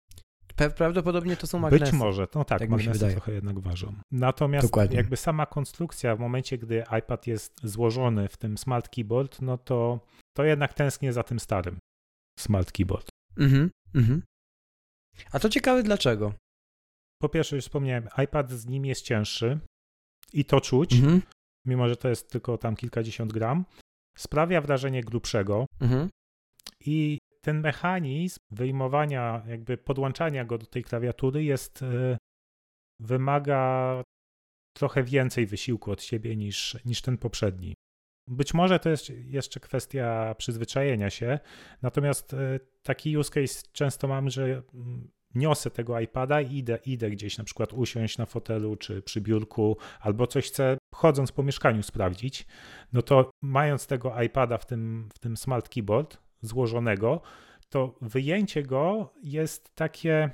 Prawdopodobnie to są magnesy. Być może, no tak, Tak magnesy trochę jednak ważą. Natomiast Dokładnie. jakby sama konstrukcja w momencie, gdy iPad jest złożony w tym smart keyboard, no to, to jednak tęsknię za tym starym smart keyboard. Mhm. Mhm. A to ciekawe dlaczego. Po pierwsze, już wspomniałem, iPad z nim jest cięższy i to czuć, Mhm. mimo że to jest tylko tam kilkadziesiąt gram. Sprawia wrażenie grubszego Mhm. i ten mechanizm wyjmowania, jakby podłączania go do tej klawiatury jest, e, wymaga trochę więcej wysiłku od siebie niż, niż ten poprzedni. Być może to jest jeszcze kwestia przyzwyczajenia się, natomiast e, taki use case często mam, że mm, niosę tego iPada i idę, idę gdzieś na przykład usiąść na fotelu czy przy biurku, albo coś chcę chodząc po mieszkaniu sprawdzić, no to mając tego iPada w tym, w tym smart keyboard złożonego, to wyjęcie go jest takie.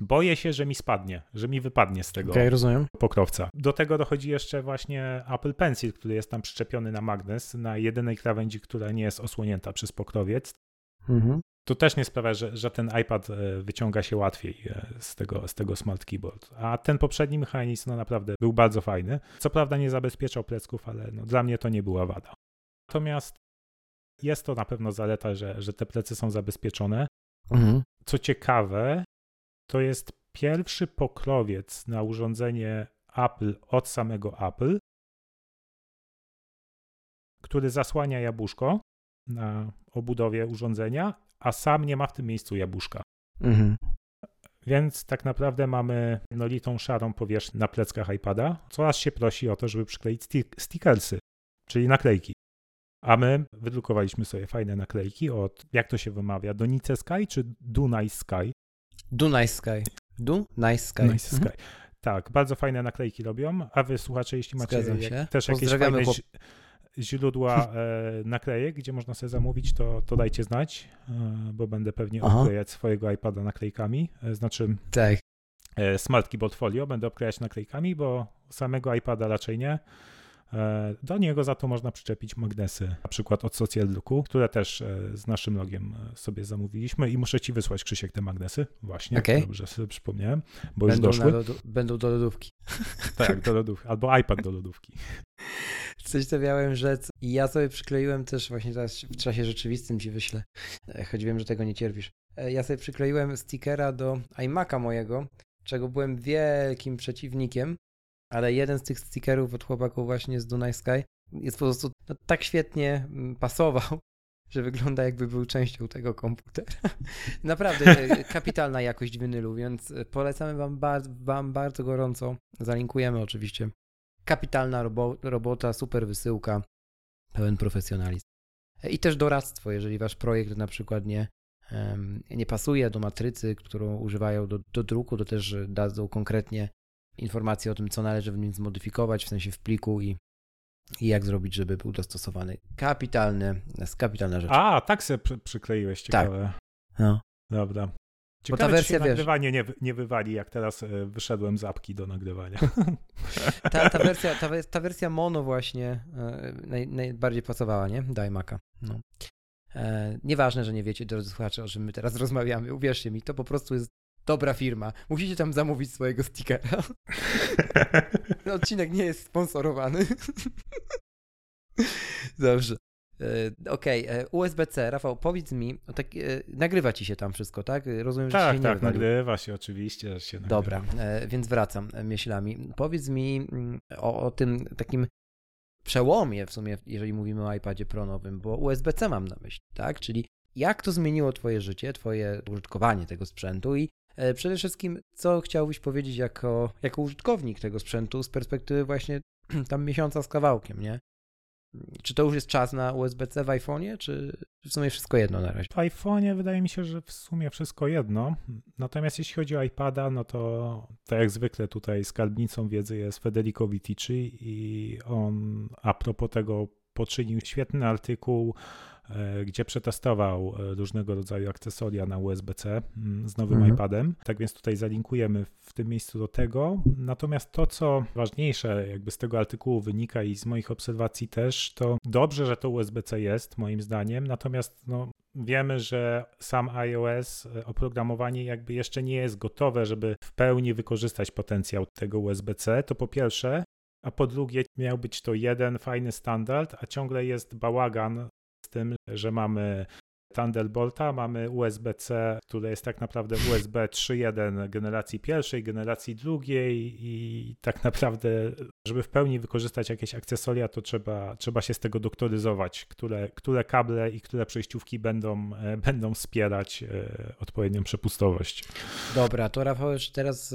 Boję się, że mi spadnie, że mi wypadnie z tego Okej, rozumiem. pokrowca. Do tego dochodzi jeszcze właśnie Apple Pencil, który jest tam przyczepiony na magnes, na jedynej krawędzi, która nie jest osłonięta przez pokrowiec. Mhm. To też nie sprawia, że, że ten iPad e, wyciąga się łatwiej e, z tego, z tego smart keyboard. A ten poprzedni mechanizm no naprawdę był bardzo fajny. Co prawda nie zabezpieczał plecków, ale no, dla mnie to nie była wada. Natomiast jest to na pewno zaleta, że, że te plecy są zabezpieczone. Mhm. Co ciekawe, to jest pierwszy pokrowiec na urządzenie Apple od samego Apple, który zasłania jabłuszko na obudowie urządzenia, a sam nie ma w tym miejscu jabłuszka. Mhm. Więc tak naprawdę mamy jednolitą szarą powierzchnię na pleckach iPada. Coraz się prosi o to, żeby przykleić sti- stickersy, czyli naklejki. A my wydrukowaliśmy sobie fajne naklejki od, jak to się wymawia, Donice Sky czy Dunaj Sky? Do Nice Sky. Do Nice Sky. Nice Mhm. Sky. Tak, bardzo fajne naklejki robią, a wy słuchacze, jeśli macie jak, się. też jakieś fajne chłop- źródła e, naklejek, gdzie można sobie zamówić, to, to dajcie znać, e, bo będę pewnie Aha. obklejać swojego iPada naklejkami, znaczy Tak. Smart Keyboard Folio będę obklejać naklejkami, bo samego iPada raczej nie, do niego za to można przyczepić magnesy, na przykład od Social Looku, które też e, z naszym logiem e, sobie zamówiliśmy i muszę ci wysłać, Krzysiek, te magnesy. Właśnie, okay. dobrze sobie przypomniałem, bo będą już doszły. Lodu, będą do lodówki. Tak, do lodówki, albo iPad do lodówki. Coś to miałem rzec i ja sobie przykleiłem też właśnie teraz w czasie rzeczywistym ci wyślę, choć wiem, że tego nie cierpisz. Ja sobie przykleiłem stickera do iMac'a mojego, czego byłem wielkim przeciwnikiem, ale jeden z tych stickerów od chłopaków właśnie z Dunaj Sky jest po prostu no, tak świetnie mm, pasował, że wygląda jakby był częścią tego komputera. Naprawdę e, kapitalna jakość winylu, więc e, polecamy wam, bar wam bardzo gorąco. Zalinkujemy oczywiście. Kapitalna robo robota, super wysyłka, pełen profesjonalizm. E, I też doradztwo, jeżeli wasz projekt na przykład nie, nie pasuje do matrycy, którą używają do, do druku, to też dadzą konkretnie informacje o tym, co należy w nim zmodyfikować, w sensie w pliku i, i jak zrobić, żeby był dostosowany. Kapitalny, jest kapitalna rzecz. A, tak sobie przy, przykleiłeś, ciekawe. Tak. No. Dobra. Ciekawe, Bo ta wersja, się nagrywanie nie, nie wywali, jak teraz e, wyszedłem z apki do nagrywania. Ta, ta, wersja, ta, ta wersja mono właśnie e, naj, najbardziej pasowała, nie? Daj Maka. No. E, nieważne, że nie wiecie, drodzy słuchacze, o czym my teraz rozmawiamy. Uwierzcie mi, to po prostu jest dobra firma. Musicie tam zamówić swojego stickera. Odcinek nie jest sponsorowany. Dobrze. E, okej, okay. E, USB-C. Rafał, powiedz mi, tak, e, nagrywa ci się tam wszystko, tak? Rozumiem, tak, że się tak, nie Tak, nagrywa się oczywiście, że się nagrywa. Dobra, więc wracam myślami. Powiedz mi mm, o, o tym takim przełomie w sumie, jeżeli mówimy o iPadzie Pro nowym, bo USB-C mam na myśli, tak? Czyli jak to zmieniło twoje życie, twoje użytkowanie tego sprzętu i przede wszystkim, co chciałbyś powiedzieć jako, jako użytkownik tego sprzętu z perspektywy właśnie tam miesiąca z kawałkiem, nie? Czy to już jest czas na USB-C w iPhone'ie, czy w sumie wszystko jedno na razie? W iPhone'ie wydaje mi się, że w sumie wszystko jedno. Natomiast jeśli chodzi o iPada, no to tak jak zwykle tutaj skarbnicą wiedzy jest Federico Vitici i on a propos tego poczynił świetny artykuł E, gdzie przetestował e, różnego rodzaju akcesoria na USB-C mm, z nowym mhm. iPadem. Tak więc tutaj zalinkujemy w tym miejscu do tego. Natomiast to, co ważniejsze jakby z tego artykułu wynika i z moich obserwacji też, to dobrze, że to USB-C jest, moim zdaniem, natomiast no, wiemy, że sam iOS, e, oprogramowanie jakby jeszcze nie jest gotowe, żeby w pełni wykorzystać potencjał tego USB-C. To po pierwsze, a po drugie miał być to jeden fajny standard, a ciągle jest bałagan z tym, że mamy Thunderbolta, mamy USB-C, które jest tak naprawdę USB 3.1 generacji pierwszej, generacji drugiej i tak naprawdę, żeby w pełni wykorzystać jakieś akcesoria, to trzeba, trzeba się z tego doktoryzować, które, które kable i które przejściówki będą, e, będą wspierać e, odpowiednią przepustowość. Dobra, to Rafał, już teraz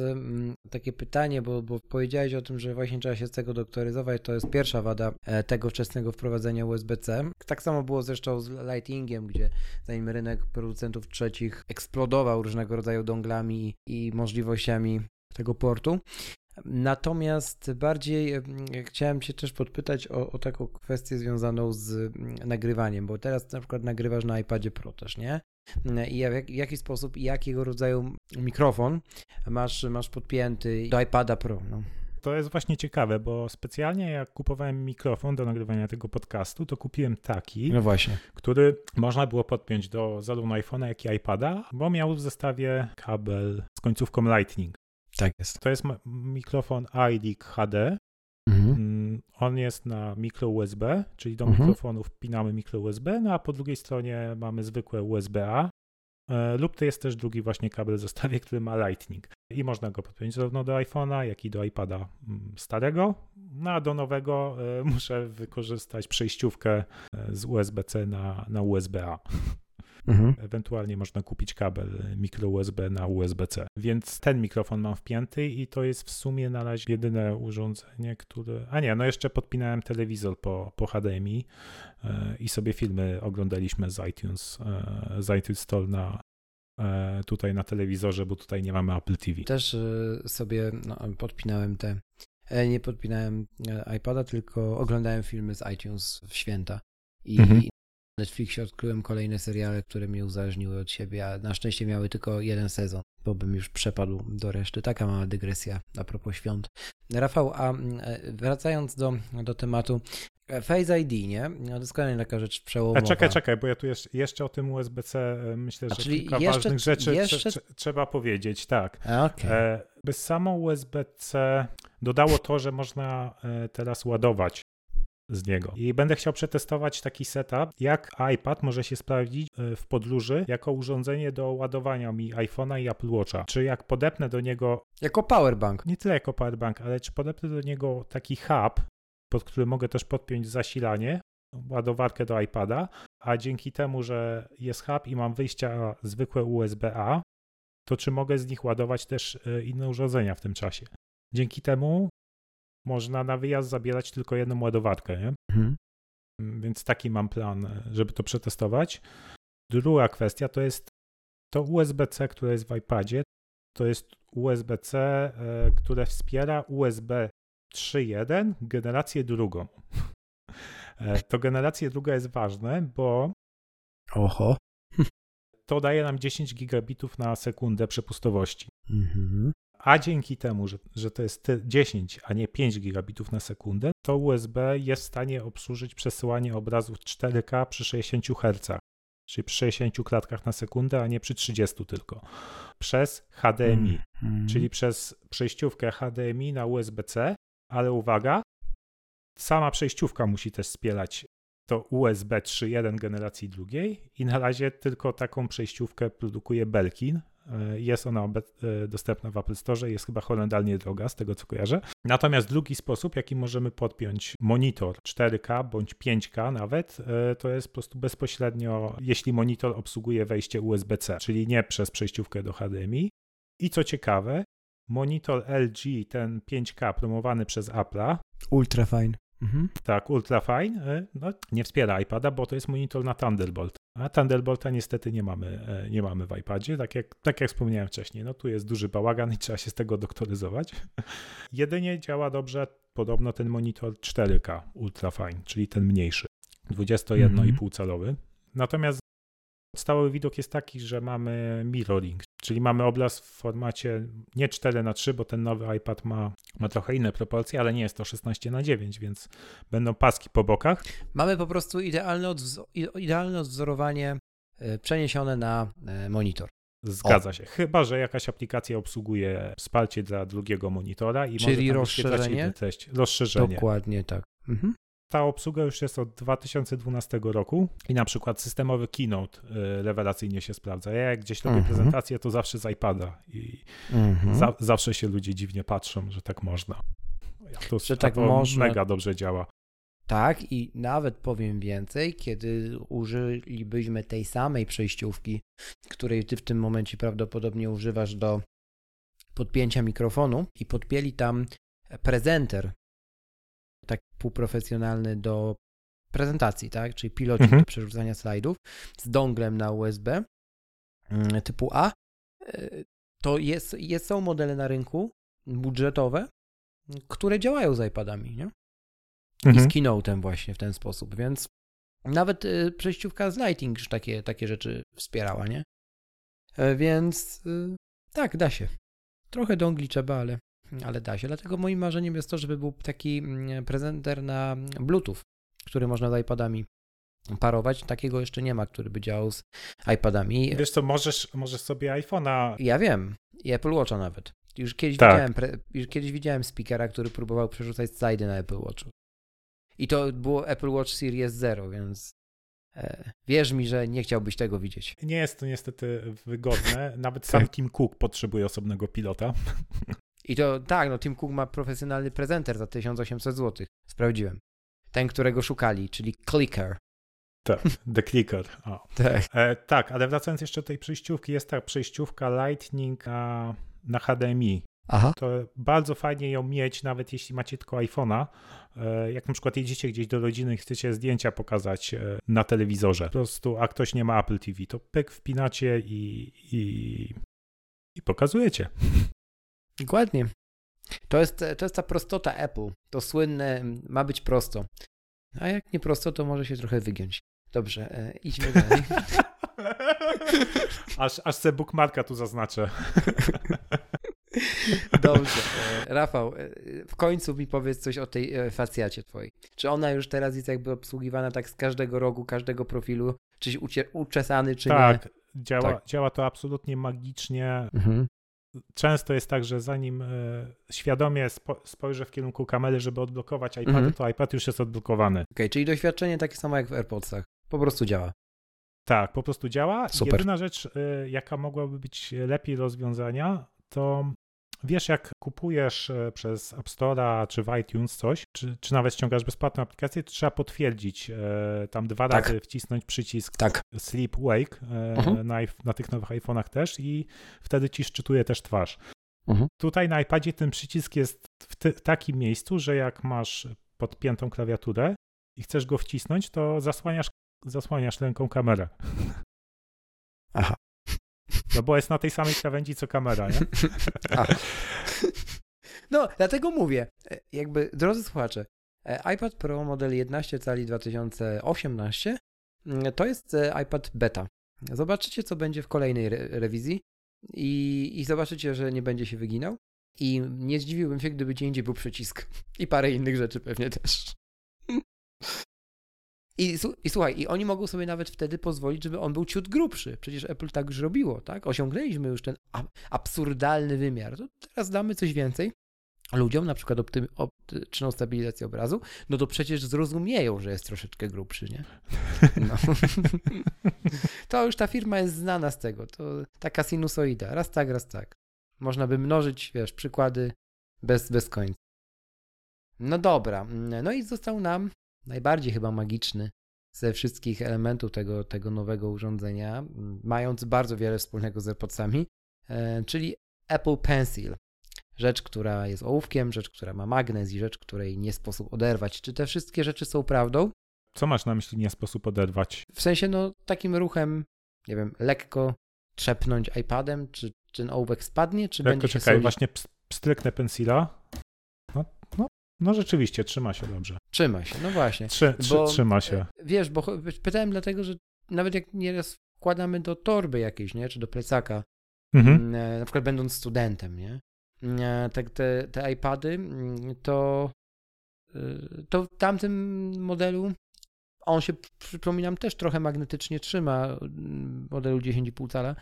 takie pytanie, bo, bo powiedziałeś o tym, że właśnie trzeba się z tego doktoryzować, to jest pierwsza wada e, tego wczesnego wprowadzenia USB-C. Tak samo było zresztą z Lightingiem, gdzie zanim rynek producentów trzecich eksplodował różnego rodzaju donglami i możliwościami tego portu. Natomiast bardziej chciałem Cię też podpytać o, o, taką kwestię związaną z nagrywaniem, bo teraz na przykład nagrywasz na iPadzie Pro też, nie? I w jaki sposób i jakiego rodzaju mikrofon masz, masz podpięty do iPada Pro? No to jest właśnie ciekawe, bo specjalnie jak kupowałem mikrofon do nagrywania tego podcastu, to kupiłem taki, no właśnie. który można było podpiąć do zarówno iPhone'a, jak i iPada, bo miał w zestawie kabel z końcówką Lightning. Tak jest. To jest mikrofon iLeak HD. Mhm. On jest na mikro USB, czyli do mhm. mikrofonu wpinamy mikro USB, no a po drugiej stronie mamy zwykłe USB-A, E, lub to jest też drugi właśnie kabel w zestawie, który ma Lightning i można go podpiąć zarówno do iPhone'a, jak i do iPada mm, starego, no a do nowego e, muszę wykorzystać przejściówkę e, z USB-C na, na USB-A. Mhm. Ewentualnie można kupić kabel mikro USB na USB-C. Więc ten mikrofon mam wpięty i to jest w sumie na razie jedyne urządzenie, które. A nie, no jeszcze podpinałem telewizor po, po HDMI e, i sobie filmy oglądaliśmy z iTunes, e, z iTunes Store na, e, tutaj na telewizorze, bo tutaj nie mamy Apple TV. Też sobie no, podpinałem te. Nie podpinałem iPada, tylko oglądałem filmy z iTunes w święta. I, mhm. Netflixie odkryłem kolejne seriale, które mnie uzależniły od siebie, a na szczęście miały tylko jeden sezon, bo bym już przepadł do reszty. Taka mała dygresja a propos świąt. Rafał, a e, wracając do, do tematu, e, Face ID, nie? No, jest kolejna taka rzecz przełomowa. A czekaj, czekaj, bo ja tu jeszcze, o tym USB-C e, myślę, że czyli kilka jeszcze- ważnych rzeczy jeszcze- trze- trze- trzeba powiedzieć, tak. Okej. E, By samo USB-C dodało to, że można e, teraz ładować z niego. I będę chciał przetestować taki setup, jak iPad może się sprawdzić e, w podróży jako urządzenie do ładowania mi iPhone'a i Apple Watcha. Czy jak podepnę do niego, Jako powerbank. nie tyle jako powerbank, ale czy podepnę do niego taki hub, pod który mogę też podpiąć zasilanie, ładowarkę do iPada, a dzięki temu, że jest hub i mam wyjścia zwykłe USB-A, to czy mogę z nich ładować też e, inne urządzenia w tym czasie. Dzięki temu można na wyjazd zabierać tylko jedną ładowarkę, nie? Mhm. Mm, Więc taki mam plan, e, żeby to przetestować. Druga kwestia to jest to USB-C, które jest w iPadzie. To jest USB-C, e, które wspiera USB 3.1 generację drugą. E, To generację druga jest ważne, bo Oho. to daje nam 10 gigabitów na sekundę przepustowości. Mhm. A dzięki temu, że, że to jest ty- 10, a nie 5 gigabitów na sekundę, to USB jest w stanie obsłużyć przesyłanie obrazów 4K przy 60 Hz, czyli przy 60 klatkach na sekundę, a nie przy 30 tylko. Przez HDMI, Mhm. czyli przez przejściówkę HDMI na USB-C, ale uwaga, sama przejściówka musi też wspierać to USB 3.1 generacji drugiej i na razie tylko taką przejściówkę produkuje Belkin. E, Jest ona e, dostępna w Apple Store, jest chyba horrendalnie droga, z tego co kojarzę. Natomiast drugi sposób, jaki możemy podpiąć monitor 4K bądź 5K nawet, e, to jest po prostu bezpośrednio, jeśli monitor obsługuje wejście USB-C, czyli nie przez przejściówkę do HDMI. I co ciekawe, monitor LG, ten 5K promowany przez Apple'a, Ultra fine. Mhm. tak, ultra fine, no, nie wspiera iPada, bo to jest monitor na Thunderbolt. A Thunderbolta niestety nie mamy, e, nie mamy w iPadzie, tak jak, tak jak wspomniałem wcześniej. No tu jest duży bałagan i trzeba się z tego doktoryzować. Jedynie działa dobrze podobno ten monitor 4K ultra fine, czyli ten mniejszy, 21,5 calowy. Natomiast podstawowy widok jest taki, że mamy mirroring, czyli mamy obraz w formacie nie 4 na 3 bo ten nowy iPad ma, ma trochę inne proporcje, ale nie jest to 16 na 9 więc będą paski po bokach. Mamy po prostu idealne, odwzo- idealne odwzorowanie e, przeniesione na e, monitor. Zgadza się. Chyba, że jakaś aplikacja obsługuje wsparcie dla drugiego monitora i Czyli może tam rozszerzenie? treść. Rozszerzenie. Dokładnie tak. Mhm. Ta obsługa już jest od 2012 roku i na przykład systemowy Keynote y, rewelacyjnie się sprawdza. Ja jak gdzieś robię Mhm. prezentację, to zawsze z iPada i Mhm. za, zawsze się ludzie dziwnie patrzą, że tak można. Ja to, Że tak to można. mega dobrze działa. Tak, i nawet powiem więcej, kiedy użylibyśmy tej samej przejściówki, której ty w tym momencie prawdopodobnie używasz do podpięcia mikrofonu i podpięli tam prezenter, tak półprofesjonalny do prezentacji, tak, czyli pilocik Mhm. do przerzucania slajdów z donglem na USB mm, typu A, e, to jest, jest, są modele na rynku budżetowe, które działają z iPadami, nie? i Mhm. z Keynote'em właśnie w ten sposób, więc nawet y, przejściówka z Lighting już takie, takie rzeczy wspierała, nie? E, Więc tak, da się. Trochę dongli trzeba, ale, ale da się. Dlatego moim marzeniem jest to, żeby był taki mm, prezenter na Bluetooth, który można z iPadami parować. Takiego jeszcze nie ma, który by działał z iPadami. Wiesz co, możesz, możesz sobie iPhone'a Ja wiem, i Apple Watcha nawet. Już kiedyś, Tak. widziałem, już kiedyś widziałem speakera, który próbował przerzucać slajdy na Apple Watchu. I to było Apple Watch Series 0, więc e, wierz mi, że nie chciałbyś tego widzieć. nie jest to niestety wygodne. Nawet sam Tim Cook potrzebuje osobnego pilota. I to tak, no Tim Cook ma profesjonalny prezenter za 1800 zł. Sprawdziłem. Ten, którego szukali, czyli Clicker. Tak, The Clicker. O. Tak. E, tak, ale wracając jeszcze do tej przejściówki, jest ta przejściówka Lightning na, na HDMI. Aha. To bardzo fajnie ją mieć, nawet jeśli macie tylko iPhone'a. E, jak na przykład jedziecie gdzieś do rodziny i chcecie zdjęcia pokazać e, na telewizorze, po prostu, a ktoś nie ma Apple TV, to pyk wpinacie i, i, i pokazujecie. Dokładnie. To jest, to jest ta prostota Apple. To słynne, ma być prosto. A jak nie prosto, to może się trochę wygiąć. Dobrze, e, idźmy dalej. aż, aż se bookmarka tu zaznaczę. Dobrze. E, Rafał, e, w końcu mi powiedz coś o tej e, facjacie twojej. Czy ona już teraz jest jakby obsługiwana tak z każdego rogu, każdego profilu? Czyś ucie- uczesany, czy tak, nie? działa, Tak. działa to absolutnie magicznie. Mhm. Często jest tak, że zanim e, świadomie spo, spojrzę w kierunku kamery, żeby odblokować iPad, Mhm. to iPad już jest odblokowany. Okej, czyli doświadczenie takie samo jak w AirPodsach. Po prostu działa. Tak, po prostu działa. Super. Jedyna rzecz, y, jaka mogłaby być lepiej rozwiązania, to wiesz, jak kupujesz y, przez App Store'a czy w iTunes coś, czy, czy nawet ściągasz bezpłatną aplikację, to trzeba potwierdzić, y, tam dwa Tak. razy wcisnąć przycisk Tak. Sleep Wake y, Mhm. na, na tych nowych iPhone'ach też i wtedy ci szczytuje też twarz. Mhm. Tutaj na iPadzie ten przycisk jest w ty- takim miejscu, że jak masz podpiętą klawiaturę i chcesz go wcisnąć, to zasłaniasz, zasłaniasz ręką kamerę. Aha. No bo jest na tej samej krawędzi co kamera, nie? No, dlatego mówię, e, jakby, drodzy słuchacze, e, iPad Pro model 11 cali 2018 mm, to jest e, iPad beta. Zobaczycie, co będzie w kolejnej re- rewizji i, i zobaczycie, że nie będzie się wyginał. I nie zdziwiłbym się, gdyby gdzie indziej był przycisk. I parę innych rzeczy pewnie też. I, I słuchaj, i oni mogą sobie nawet wtedy pozwolić, żeby on był ciut grubszy. Przecież Apple tak już robiło, tak? Osiągnęliśmy już ten absurdalny wymiar. To teraz damy coś więcej ludziom, na przykład optyczną stabilizację obrazu, no to przecież zrozumieją, że jest troszeczkę grubszy, nie? No. to już ta firma jest znana z tego. To taka sinusoida. Raz tak, raz tak. Można by mnożyć, wiesz, przykłady bez, bez końca. No dobra. No i został nam najbardziej chyba magiczny ze wszystkich elementów tego, tego nowego urządzenia, mając bardzo wiele wspólnego z AirPodsami, e, czyli Apple Pencil. Rzecz, która jest ołówkiem, rzecz, która ma magnes i rzecz, której nie sposób oderwać. Czy te wszystkie rzeczy są prawdą? Co masz na myśli nie sposób oderwać? W sensie, no, takim ruchem, nie wiem, lekko trzepnąć iPadem, czy, ten ołówek spadnie, czy Lekko będzie się czekaj, solić? właśnie ps- pstryknę pensila. No, no, no rzeczywiście, trzyma się dobrze. Trzyma się, no właśnie. Trzy, trzy, Bo- trzyma się. Wiesz, bo pytałem dlatego, że nawet jak nieraz wkładamy do torby jakiejś, nie, czy do plecaka, Mhm. mm, e, na przykład będąc studentem, nie, e, te, te, iPady, mm, to, to w tamtym modelu on się, przypominam, też trochę magnetycznie trzyma, modelu 10,5 cala,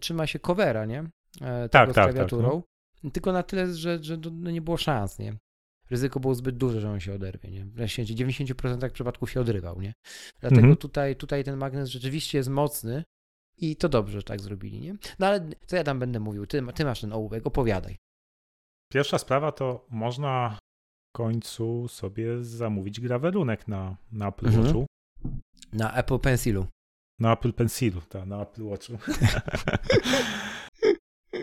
trzyma się covera, nie, E, Tak, tego z tak, tak, klawiaturą, tylko na tyle, że, że no nie było szans, nie. Ryzyko było zbyt duże, że on się oderwie, nie? W 90% przypadków się odrywał, nie? Dlatego Mhm. tutaj, tutaj ten magnes rzeczywiście jest mocny i to dobrze, że tak zrobili, nie? No ale co ja tam będę mówił? Ty, ty masz ten ołówek, opowiadaj. Pierwsza sprawa to można w końcu sobie zamówić grawerunek na, na Apple Mhm. Watchu. Na Apple Pencilu. Na Apple Pencilu, tak, na Apple Watchu.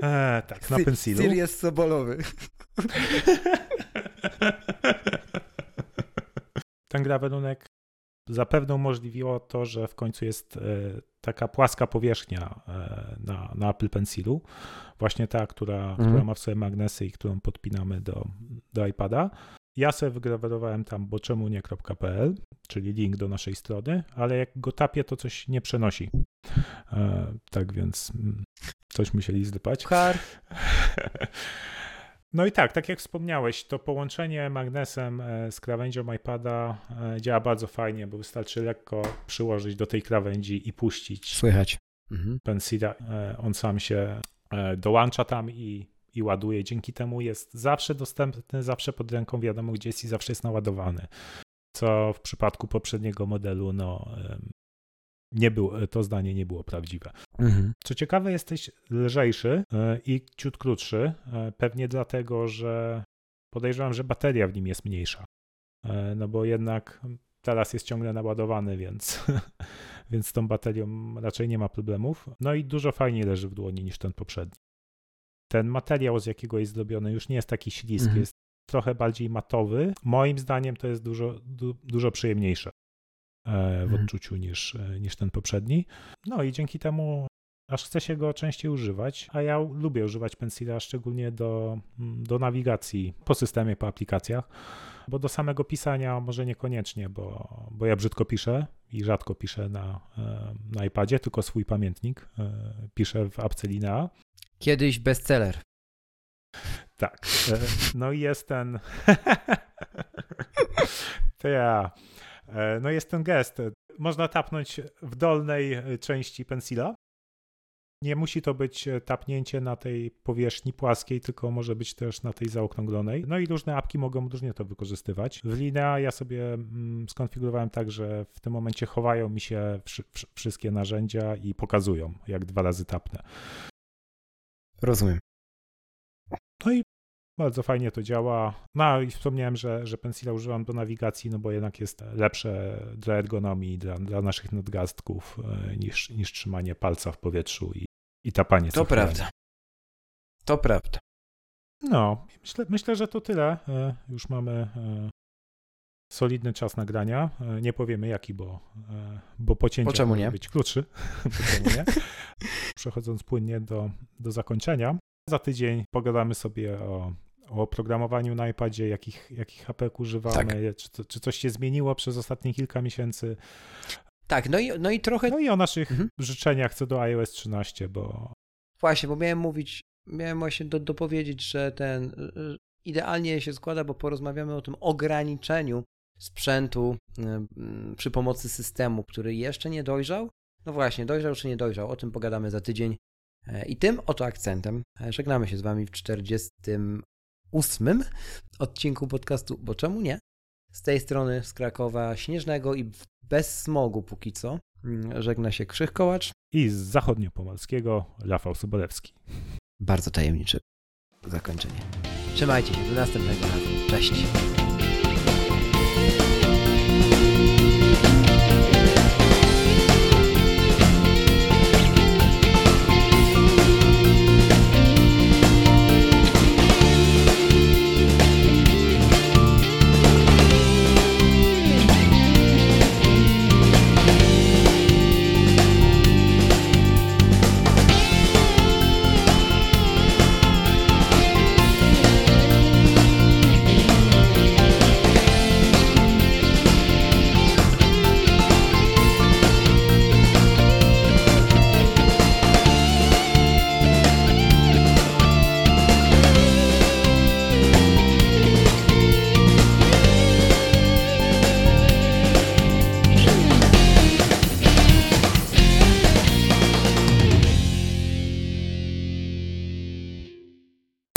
e, tak, na Pencilu. jest sobolowy. Ten grawerunek zapewne umożliwiło to, że w końcu jest e, taka płaska powierzchnia e, na, na Apple Pencilu, właśnie ta, która, Mhm. która ma w sobie magnesy i którą podpinamy do, do iPada. Ja sobie wygrawerowałem tam bo czemu nie.pl, czyli link do naszej strony, ale jak go tapię, to coś nie przenosi. E, tak więc mm, coś musieli zdypać. No i tak, tak jak wspomniałeś, to połączenie magnesem e, z krawędzią iPada e, działa bardzo fajnie, bo wystarczy lekko przyłożyć do tej krawędzi i puścić Słychać. Mhm. pensila. E, On sam się dołącza tam i, i ładuje. Dzięki temu jest zawsze dostępny, zawsze pod ręką, wiadomo gdzie jest i zawsze jest naładowany. Co w przypadku poprzedniego modelu, no nie było, to zdanie nie było prawdziwe. Mhm. Co ciekawe, jesteś lżejszy e, i ciut krótszy, e, pewnie dlatego, że podejrzewam, że bateria w nim jest mniejsza. E, No bo jednak teraz jest ciągle naładowany, więc, więc z tą baterią raczej nie ma problemów. No i dużo fajniej leży w dłoni niż ten poprzedni. Ten materiał, z jakiego jest zrobiony, już nie jest taki śliski, Mhm. jest trochę bardziej matowy. Moim zdaniem to jest dużo, du, dużo przyjemniejsze e, w Mhm. odczuciu niż, e, niż ten poprzedni. No i dzięki temu aż chce się go częściej używać, a ja lubię używać Pencila szczególnie do, do nawigacji po systemie, po aplikacjach, bo do samego pisania może niekoniecznie, bo, bo ja brzydko piszę i rzadko piszę na, na iPadzie, tylko swój pamiętnik piszę w apce Linea. Kiedyś bestseller. Tak. No i jest ten. to ja. No jest ten gest. Można tapnąć w dolnej części pensila. Nie musi to być tapnięcie na tej powierzchni płaskiej, tylko może być też na tej zaokrąglonej. No i różne apki mogą różnie to wykorzystywać. W Linea ja sobie mm, skonfigurowałem tak, że w tym momencie chowają mi się wszystkie narzędzia i pokazują, jak dwa razy tapnę. Rozumiem. No i bardzo fajnie to działa. No i wspomniałem, że, że Pensila używam do nawigacji, no bo jednak jest lepsze dla ergonomii, dla, dla naszych nadgarstków e, niż, niż trzymanie palca w powietrzu i, i tapanie. To prawda. To prawda. No, myślę, myślę, że to tyle. E, już mamy e, solidny czas nagrania. Nie powiemy jaki, bo, bo pocięcie po czemu może nie? być nie? Przechodząc płynnie do, do zakończenia. Za tydzień pogadamy sobie o, o oprogramowaniu na iPadzie, jakich, jakich hapek używamy, tak. czy, czy coś się zmieniło przez ostatnie kilka miesięcy. Tak, no i, no i trochę. No i o naszych mhm. życzeniach co do iOS 13, bo. Właśnie, bo miałem mówić, miałem właśnie do, dopowiedzieć, że ten idealnie się składa, bo porozmawiamy o tym ograniczeniu sprzętu przy pomocy systemu, który jeszcze nie dojrzał. No właśnie, dojrzał czy nie dojrzał, o tym pogadamy za tydzień. E, I tym oto akcentem e, żegnamy się z Wami w 48 odcinku podcastu, bo czemu nie? Z tej strony z Krakowa Śnieżnego i bez smogu póki co mm, żegna się Krzych Kołacz. I z zachodniopomalskiego Rafał Sobolewski. Bardzo tajemnicze zakończenie. Trzymajcie się, do następnego razu. Cześć.